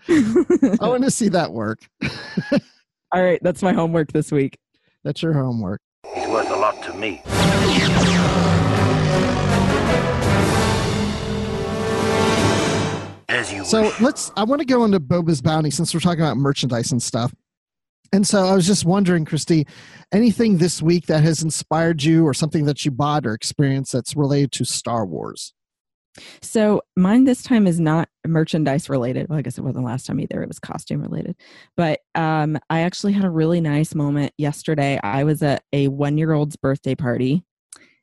I want to see that work. All right, that's my homework this week. That's your homework. He's worth a lot to me. As you So wish. let's. I want to go into Boba's Bounty since we're talking about merchandise and stuff. And so I was just wondering, Christy, anything this week that has inspired you, or something that you bought or experienced that's related to Star Wars? So mine this time is not merchandise related. Well, I guess it wasn't last time either. It was costume related. But um, I actually had a really nice moment yesterday. I was at a one year old's birthday party.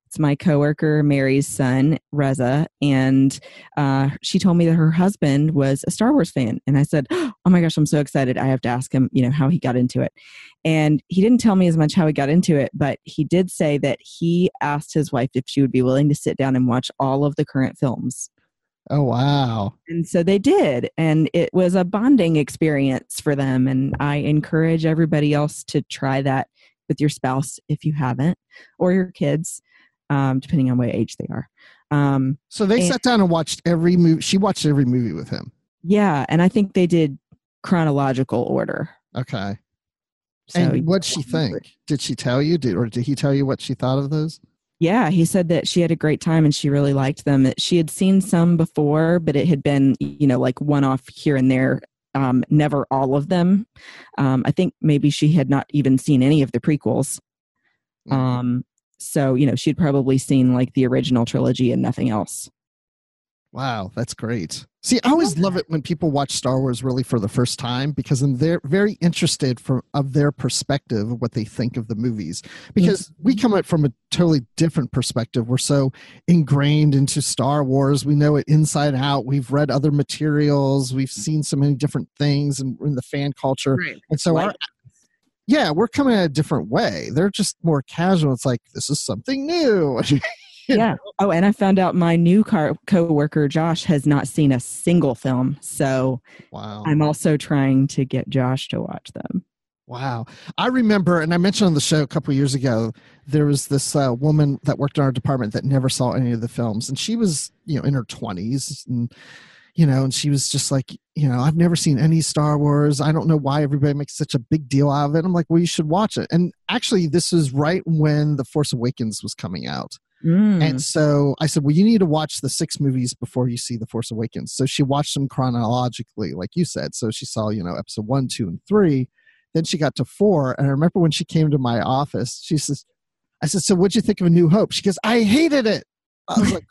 It's my coworker Mary's son, Reza, and uh, she told me that her husband was a Star Wars fan. And I said, "Oh my gosh, I'm so excited! I have to ask him, you know, how he got into it." And he didn't tell me as much how he got into it, but he did say that he asked his wife if she would be willing to sit down and watch all of the current films. Oh wow! And so they did. And it was a bonding experience for them. And I encourage everybody else to try that with your spouse if you haven't, or your kids, um, depending on what age they are. Um, So they And- sat down and watched every movie. She watched every movie with him. yeah. And I think they did chronological order. Okay. So, and what'd she think? Did she tell you? Did or did he tell you what she thought of those? Yeah, he said that she had a great time and she really liked them. That She had seen some before, but it had been, you know, like one off here and there, um, never all of them. Um, I think maybe she had not even seen any of the prequels. Mm-hmm. Um, so, you know, she'd probably seen like the original trilogy and nothing else. Wow, that's great. See, I always love it when people watch Star Wars really for the first time because then they're very interested from of their perspective of what they think of the movies. Because we come at from a totally different perspective. We're so ingrained into Star Wars. We know it inside out. We've read other materials. We've seen so many different things and in the fan culture. And so our Like- yeah, we're coming at a different way. They're just more casual. It's like this is something new. Yeah. Oh, and I found out my new car coworker Josh has not seen a single film. So wow. I'm also trying to get Josh to watch them. Wow. I remember, and I mentioned on the show a couple years ago, there was this uh, woman that worked in our department that never saw any of the films. And she was, you know, in her 20s. And, you know, and she was just like, you know, I've never seen any Star Wars. I don't know why everybody makes such a big deal out of it. I'm like, well, you should watch it. And actually, this was right when The Force Awakens was coming out. Mm. And so I said, Well, you need to watch the six movies before you see The Force Awakens. So she watched them chronologically, like you said. So she saw, you know, episode one, two, and three. Then she got to four. And I remember when she came to my office, she says, I said, "So what'd you think of A New Hope?" She goes, "I hated it." I was like,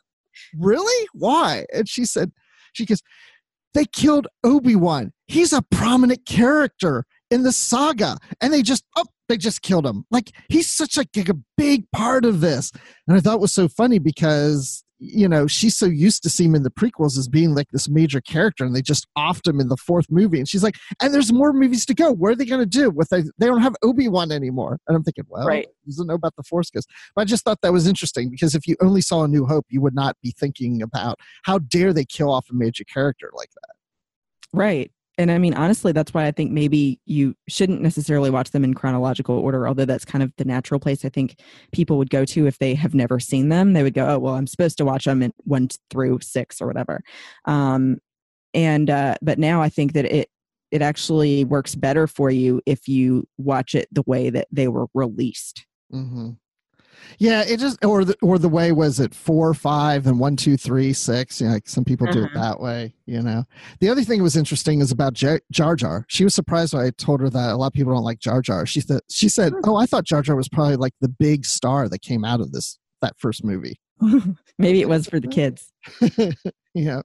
"Really? Why?" And she said, "She goes, they killed Obi Wan. He's a prominent character in the saga, and they just oh, they just killed him. Like he's such a, like a big part of this." And I thought it was so funny because you know she's so used to seeing him in the prequels as being like this major character and they just offed him in the fourth movie and she's like and there's more movies to go what are they going to do with they, they don't have obi-wan anymore and i'm thinking well Right. he doesn't know about the force ghost but i just thought that was interesting because if you only saw a new hope you would not be thinking about how dare they kill off a major character like that Right. And I mean, honestly, that's why I think maybe you shouldn't necessarily watch them in chronological order, although that's kind of the natural place I think people would go to if they have never seen them. They would go, oh, well, I'm supposed to watch them in one through six or whatever. Um, and, uh, but now I think that it, it actually works better for you if you watch it the way that they were released. mm-hmm. Yeah it just or the or the way was it four five and one two three six you know, like some people do it Uh-huh. that way you know the other thing that was interesting is about Jar Jar Jar. She was surprised when I told her that a lot of people don't like Jar Jar. She said, "She said, oh, I thought Jar Jar was probably like the big star that came out of this that first movie." maybe it was for the kids. yeah.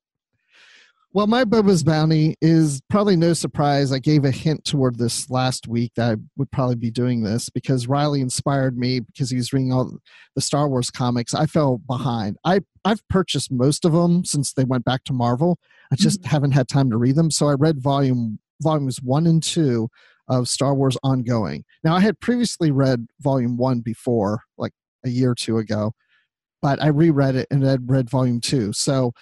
Well, my Boba's bounty is probably no surprise. I gave a hint toward this last week that I would probably be doing this because Riley inspired me because he was reading all the Star Wars comics. I fell behind. I I've purchased most of them since they went back to Marvel. I just mm-hmm. haven't had time to read them. So I read volume volumes one and two of Star Wars ongoing. Now I had previously read volume one before, like a year or two ago, but I reread it and I read volume two. So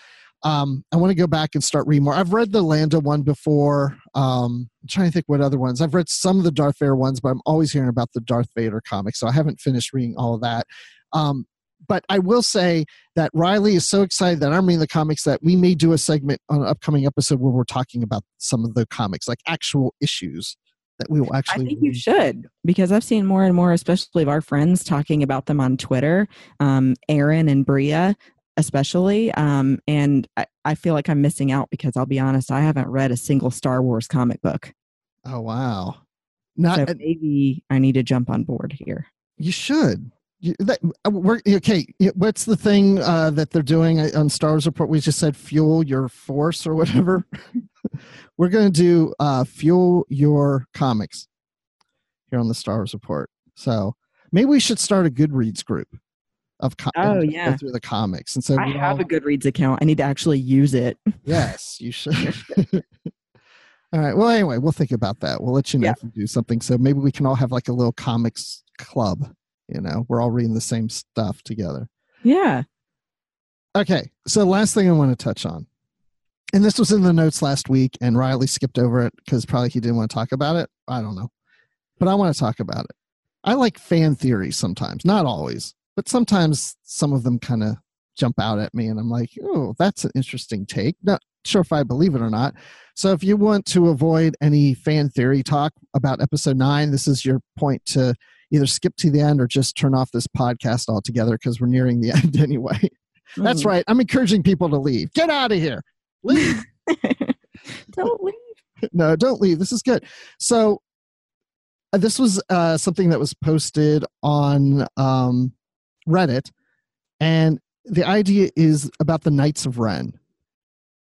um, I want to go back and start reading more. I've read the Lando one before. Um, I'm trying to think what other ones. I've read some of the Darth Vader ones, but I'm always hearing about the Darth Vader comics, so I haven't finished reading all of that. Um, but I will say that Riley is so excited that I'm reading the comics that we may do a segment on an upcoming episode where we're talking about some of the comics, like actual issues that we will actually. I think you should because I've seen more and more, especially of our friends talking about them on Twitter. Um, Aaron and Bria, especially, um, and I, I feel like I'm missing out because I'll be honest, I haven't read a single Star Wars comic book, Oh wow! Not so maybe I need to jump on board here. You should. You, that, uh, okay, what's the thing uh, that they're doing uh, on Star Wars Report? We just said fuel your force or whatever. we're going to do uh, fuel your comics here on the Star Wars Report. So maybe we should start a Goodreads group of co- Oh, yeah. through the comics. And so I have all- a Goodreads account. I need to actually use it. Yes, you should. all right. Well, anyway, we'll think about that. We'll let you know Yeah. if we do something. So maybe we can all have like a little comics club. You know, we're all reading the same stuff together. Yeah. Okay. So last thing I want to touch on, and this was in the notes last week, and Riley skipped over it because probably he didn't want to talk about it. I don't know, but I want to talk about it. I like fan theories sometimes, not always, but sometimes some of them kind of jump out at me, and I'm like, oh, that's an interesting take. Not sure if I believe it or not. So if you want to avoid any fan theory talk about episode nine, this is your point to either skip to the end or just turn off this podcast altogether because we're nearing the end anyway. That's Mhm. right. I'm encouraging people to leave. Get out of here. Leave. Don't leave. no, don't leave. This is good. So, uh, this was uh, something that was posted on um, Reddit, and the idea is about the Knights of Ren.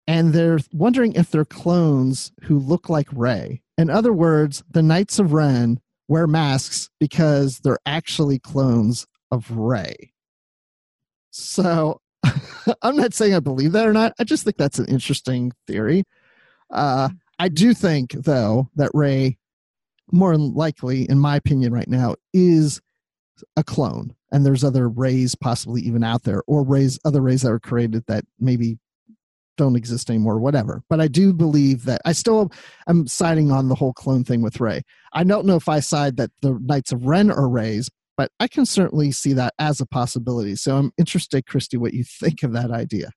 And they're wondering if they're clones who look like Rey. In other words, the Knights of Ren wear masks because they're actually clones of Rey. So I'm not saying I believe that or not. I just think that's an interesting theory. Uh, I do think, though, that Rey, more likely, in my opinion, right now, is a clone, and there's other Reys possibly even out there, or Reys, other Reys that were created that maybe don't exist anymore, whatever. But I do believe that I still am siding on the whole clone thing with Rey. I don't know if I side that the Knights of Ren are Reys, but I can certainly see that as a possibility. So I'm interested, Christy, what you think of that idea.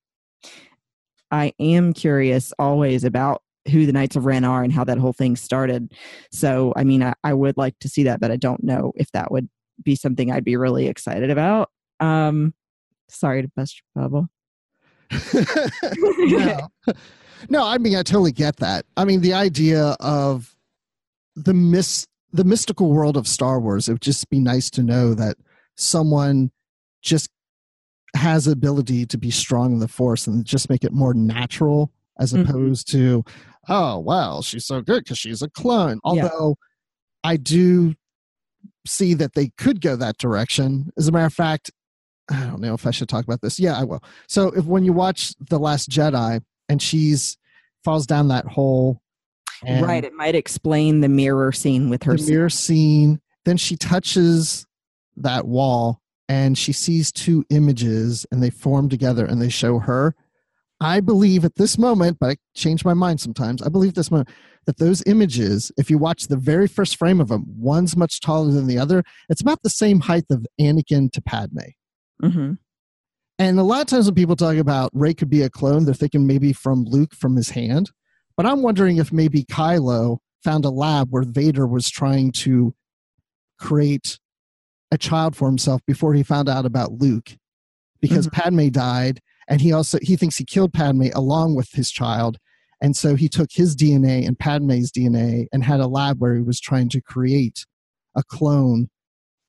I am curious always about who the Knights of Ren are and how that whole thing started. So, I mean, I, I would like to see that, but I don't know if that would be something I'd be really excited about. Um, sorry to bust your bubble. no. no, I mean I totally get that. I mean the idea of the mis- the mystical world of Star Wars, it would just be nice to know that someone just has ability to be strong in the force and just make it more natural as Mhm. opposed to oh well she's so good because she's a clone Yeah. although i do see that they could go that direction as a matter of fact i don't know if i should talk about this yeah i will so if when you watch the last jedi and she's falls down that hole and right. It might explain the mirror scene with her. the mirror scene. Then she touches that wall and she sees two images and they form together and they show her. I believe at this moment, but I change my mind sometimes. I believe at this moment that those images, if you watch the very first frame of them, one's much taller than the other. It's about the same height of Anakin to Padme. hmm And a lot of times when people talk about Rey could be a clone, they're thinking maybe from Luke from his hand. But I'm wondering if maybe Kylo found a lab where Vader was trying to create a child for himself before he found out about Luke. Because Padme died, and he also he thinks he killed Padme along with his child. And so he took his DNA and Padme's DNA and had a lab where he was trying to create a clone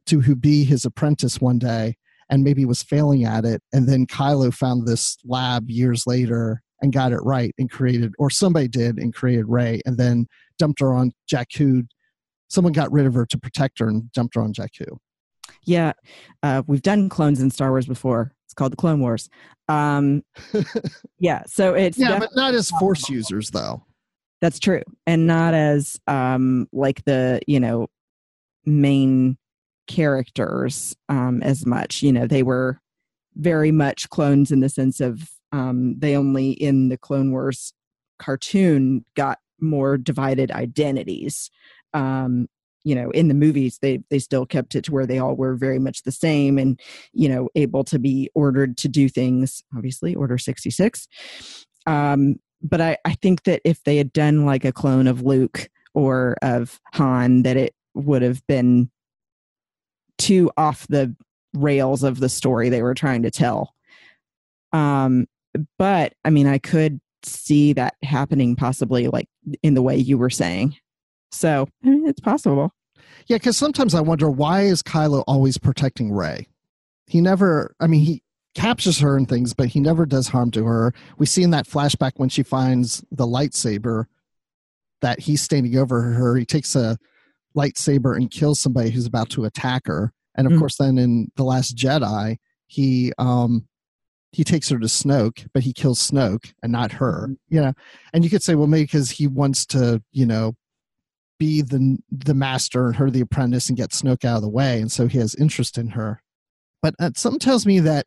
to who be his apprentice one day and maybe was failing at it. And then Kylo found this lab years later and got it right and created, or somebody did and created Rey and then dumped her on Jakku. Someone got rid of her to protect her and dumped her on Jakku. Yeah, uh, we've done clones in Star Wars before. It's called the Clone Wars. Um, yeah, so it's yeah, but not as force users though. that's true, and not as um, like the you know main characters um, as much. You know, they were very much clones in the sense of um, they only in the Clone Wars cartoon got more divided identities. Um, you know, in the movies, they they still kept it to where they all were very much the same, and you know, able to be ordered to do things. Obviously, Order sixty six. Um, but I, I think that if they had done like a clone of Luke or of Han, that it would have been too off the rails of the story they were trying to tell. Um, but I mean, I could see that happening possibly like in the way you were saying. So I mean, it's possible. Yeah, because sometimes I wonder why is Kylo always protecting Rey? He never. I mean, he captures her and things, but he never does harm to her. We see in that flashback when she finds the lightsaber that he's standing over her. He takes a lightsaber and kills somebody who's about to attack her. And of Mm. course, then in the Last Jedi, he um he takes her to Snoke, but he kills Snoke and not her. You know, and you could say, well, maybe because he wants to, you know, be the the master and her the apprentice and get Snoke out of the way, and so he has interest in her. But uh, something tells me that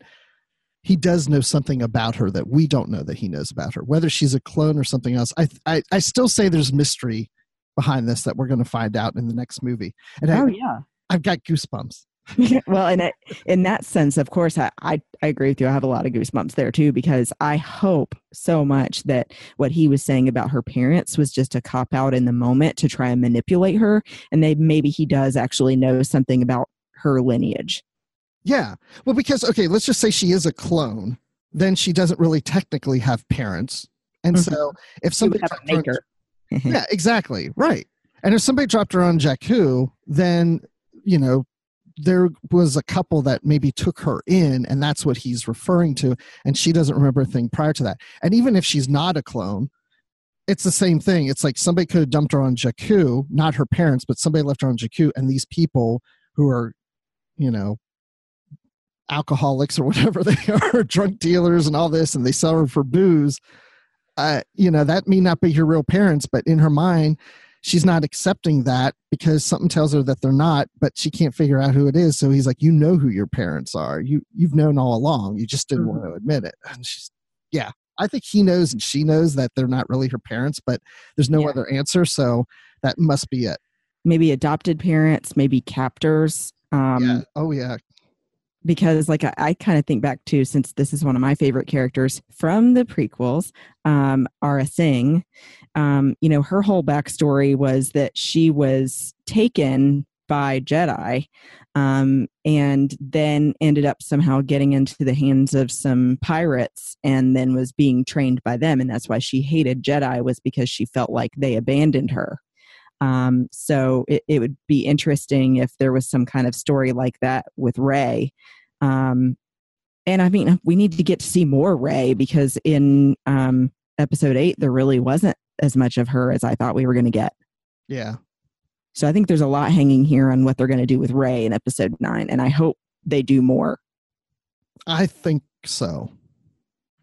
he does know something about her that we don't know that he knows about her, whether she's a clone or something else. I I, I still say there's mystery behind this that we're going to find out in the next movie, and I, Oh yeah. I've got goosebumps. well, in, it- in that sense, of course, I, I, I agree with you. I have a lot of goosebumps there too, because I hope so much that what he was saying about her parents was just a cop out in the moment to try and manipulate her. And they, maybe he does actually know something about her lineage. Yeah, well, because okay, let's just say she is a clone, then she doesn't really technically have parents, and Mhm. so if somebody a her yeah, exactly. Right. And if somebody dropped her on Jakku, then, you know, there was a couple that maybe took her in, and that's what he's referring to. And she doesn't remember a thing prior to that. And even if she's not a clone, it's the same thing. It's like somebody could have dumped her on Jakku, not her parents, but somebody left her on Jakku, and these people who are, you know, alcoholics or whatever they are, drunk dealers and all this, and they sell her for booze. Uh, you know, that may not be her real parents, but in her mind, she's not accepting that because something tells her that they're not, but she can't figure out who it is. So he's like, "You know who your parents are. You you've known all along. You just didn't want to admit it." And she's, yeah, I think he knows and she knows that they're not really her parents, but there's no Yeah. other answer. So that must be it. Maybe adopted parents, maybe captors. Um, yeah. Oh yeah. Because like i, I kind of think back to since this is one of my favorite characters from the prequels um Aurra Sing um you know her whole backstory was that she was taken by jedi um and then ended up somehow getting into the hands of some pirates and then was being trained by them and that's why she hated jedi was because she felt like they abandoned her Um, so it, it would be interesting if there was some kind of story like that with Rey. Um, and I mean, we need to get to see more Rey because in um, episode eight, there really wasn't as much of her as I thought we were going to get. Yeah. So I think there's a lot hanging here on what they're going to do with Rey in episode nine, and I hope they do more. I think so.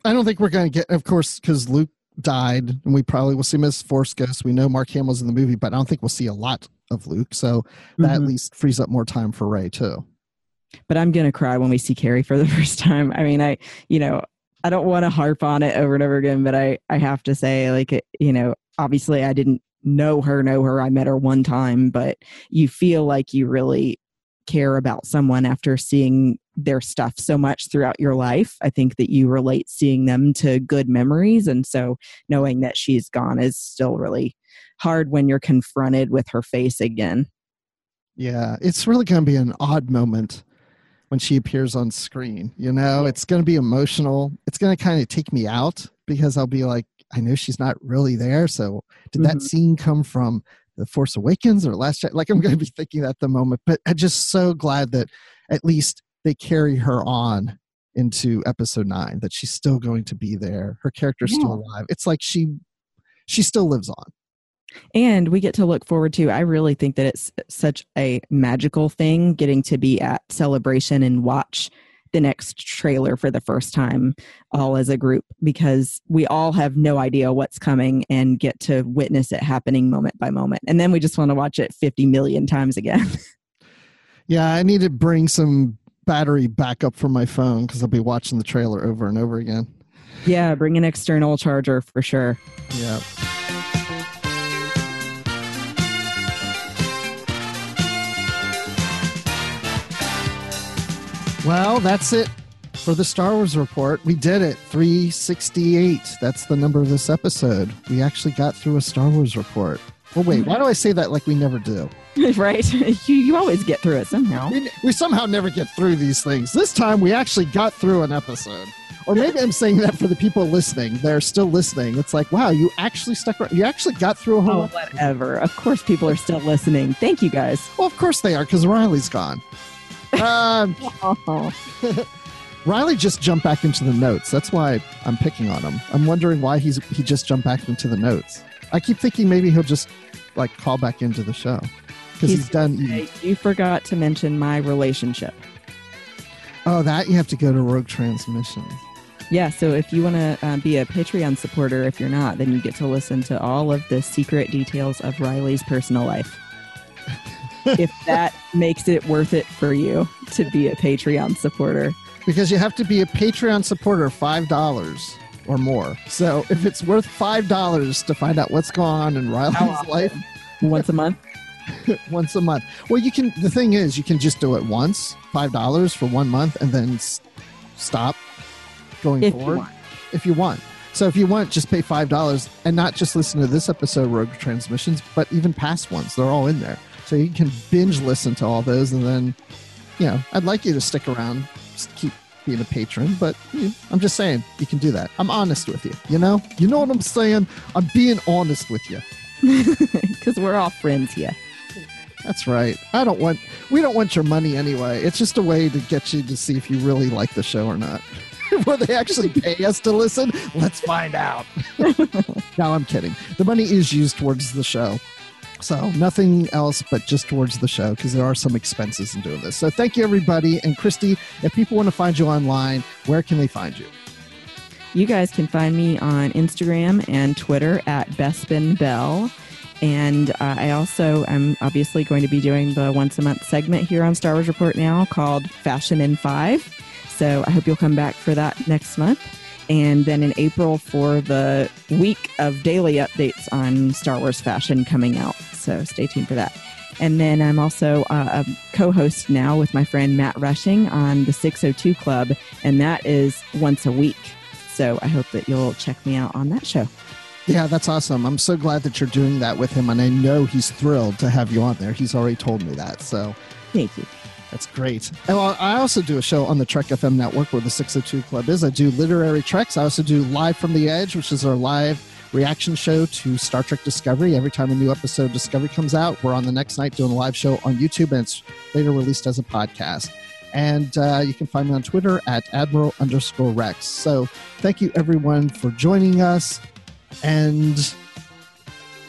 I don't think we're going to get, of course, because Luke died, and we probably will see as Force Ghost. We know Mark Hamill's in the movie, but I don't think we'll see a lot of Luke. So that at Mhm. least frees up more time for Rey too. But I'm going to cry when we see Carrie for the first time. I mean, I, you know, I don't want to harp on it over and over again, but I, I have to say, like, it- you know, obviously I didn't know her, know her. I met her one time, but you feel like you really care about someone after seeing their stuff so much throughout your life. I think that you relate seeing them to good memories. And so knowing that she's gone is still really hard when you're confronted with her face again. Yeah, it's really going to be an odd moment when she appears on screen. You know, it's going to be emotional. It's going to kind of take me out because I'll be like, I know she's not really there. So did that Mhm. scene come from the Force Awakens or Last Jedi? Like I'm going to be thinking that at the moment. But I'm just so glad that at least they carry her on into Episode Nine. That she's still going to be there. Her character's still alive. It's like she she still lives on. And we get to look forward to, I really think that it's such a magical thing getting to be at Celebration and watch the next trailer for the first time, all as a group, because we all have no idea what's coming and get to witness it happening moment by moment. And then we just want to watch it 50 million times again. Yeah, I need to bring some battery backup for my phone because I'll be watching the trailer over and over again. yeah, bring an external charger for sure. Yeah. Well, that's it for the Star Wars report. We did it. 368. That's the number of this episode. We actually got through a Star Wars report. Well, wait, why do I say that like we never do? right? you, you always get through it somehow. We, we somehow never get through these things. This time we actually got through an episode. Or maybe I'm saying that for the people listening. They're still listening. It's like, wow, you actually stuck around. You actually got through a whole Oh, whatever. Of course, people are still listening. Thank you guys. Well, of course they are, because Riley's gone. Um, Oh, Riley just jumped back into the notes. That's why I'm picking on him. I'm wondering why he's he just jumped back into the notes. I keep thinking maybe he'll just like call back into the show because he's, He's done. Hey, you forgot to mention my relationship. Oh, that you have to go to Rogue Transmission. Yeah, so if you want to uh, be a Patreon supporter, if you're not, then you get to listen to all of the secret details of Riley's personal life. If that makes it worth it for you to be a Patreon supporter. because you have to be a Patreon supporter five dollars or more. So if it's worth five dollars to find out what's going on in Riley's life Once a month? once a month, well, you can. The thing is, you can just do it once, five dollars for one month, and then s- stop going If forward want. if you want. So if you want, just pay five dollars and not just listen to this episode, Rogue Transmissions, but even past ones. They're all in there, so you can binge listen to all those, and then, you know, I'd like you to stick around, just keep being a patron. But you know, I'm just saying, you can do that. I'm honest with you. You know, you know what I'm saying. I'm being honest with you. Because we're all friends here. That's right. I don't want. We don't want your money anyway. It's just a way to get you to see if you really like the show or not. Will they actually pay us to listen? Let's find out. no, I'm kidding. The money is used towards the show. So nothing else but just towards the show because there are some expenses in doing this. So thank you, everybody. And Christy, if people want to find you online, where can they find you? You guys can find me on Instagram and Twitter at Bespin Bell. And uh, I also am obviously going to be doing the once a month segment here on Star Wars Report now called Fashion in Five. So I hope you'll come back for that next month. And then in April for the week of daily updates on Star Wars fashion coming out. So stay tuned for that. And then I'm also uh, a co host now with my friend Matt Rushing on the 602 Club, and that is once a week. So I hope that you'll check me out on that show. Yeah, that's awesome. I'm so glad that you're doing that with him, and I know he's thrilled to have you on there. He's already told me that. So Thank you. That's great. And I also do a show on the Trek FM network where the 602 Club is. I do literary treks. I also do Live from the Edge, which is our live reaction show to Star Trek Discovery. Every time a new episode of Discovery comes out, we're on the next night doing a live show on YouTube, and it's later released as a podcast. And uh, you can find me on Twitter at Admiral underscore Rex. So thank you everyone for joining us. And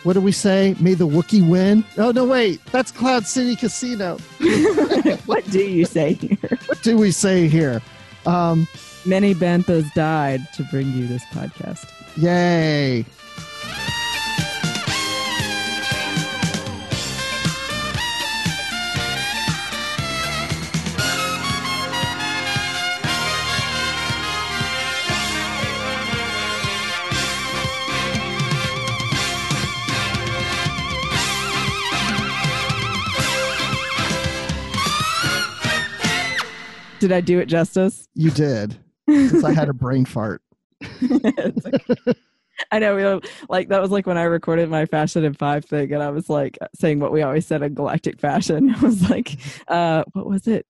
what do we say? May the Wookiee win? Oh, no, wait. That's Cloud City Casino. what do you say here? What do we say here? Um, Many banthas died to bring you this podcast. Yay. Did I do it justice? You did. Since I had a brain fart. Okay. I know, we like that was like when I recorded my fashion in five thing, and I was like saying what we always said in galactic fashion. I was like, uh, "What was it?"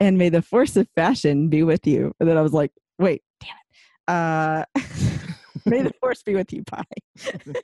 And may the force of fashion be with you. And then I was like, "Wait, damn it! Uh, may the force be with you." Bye.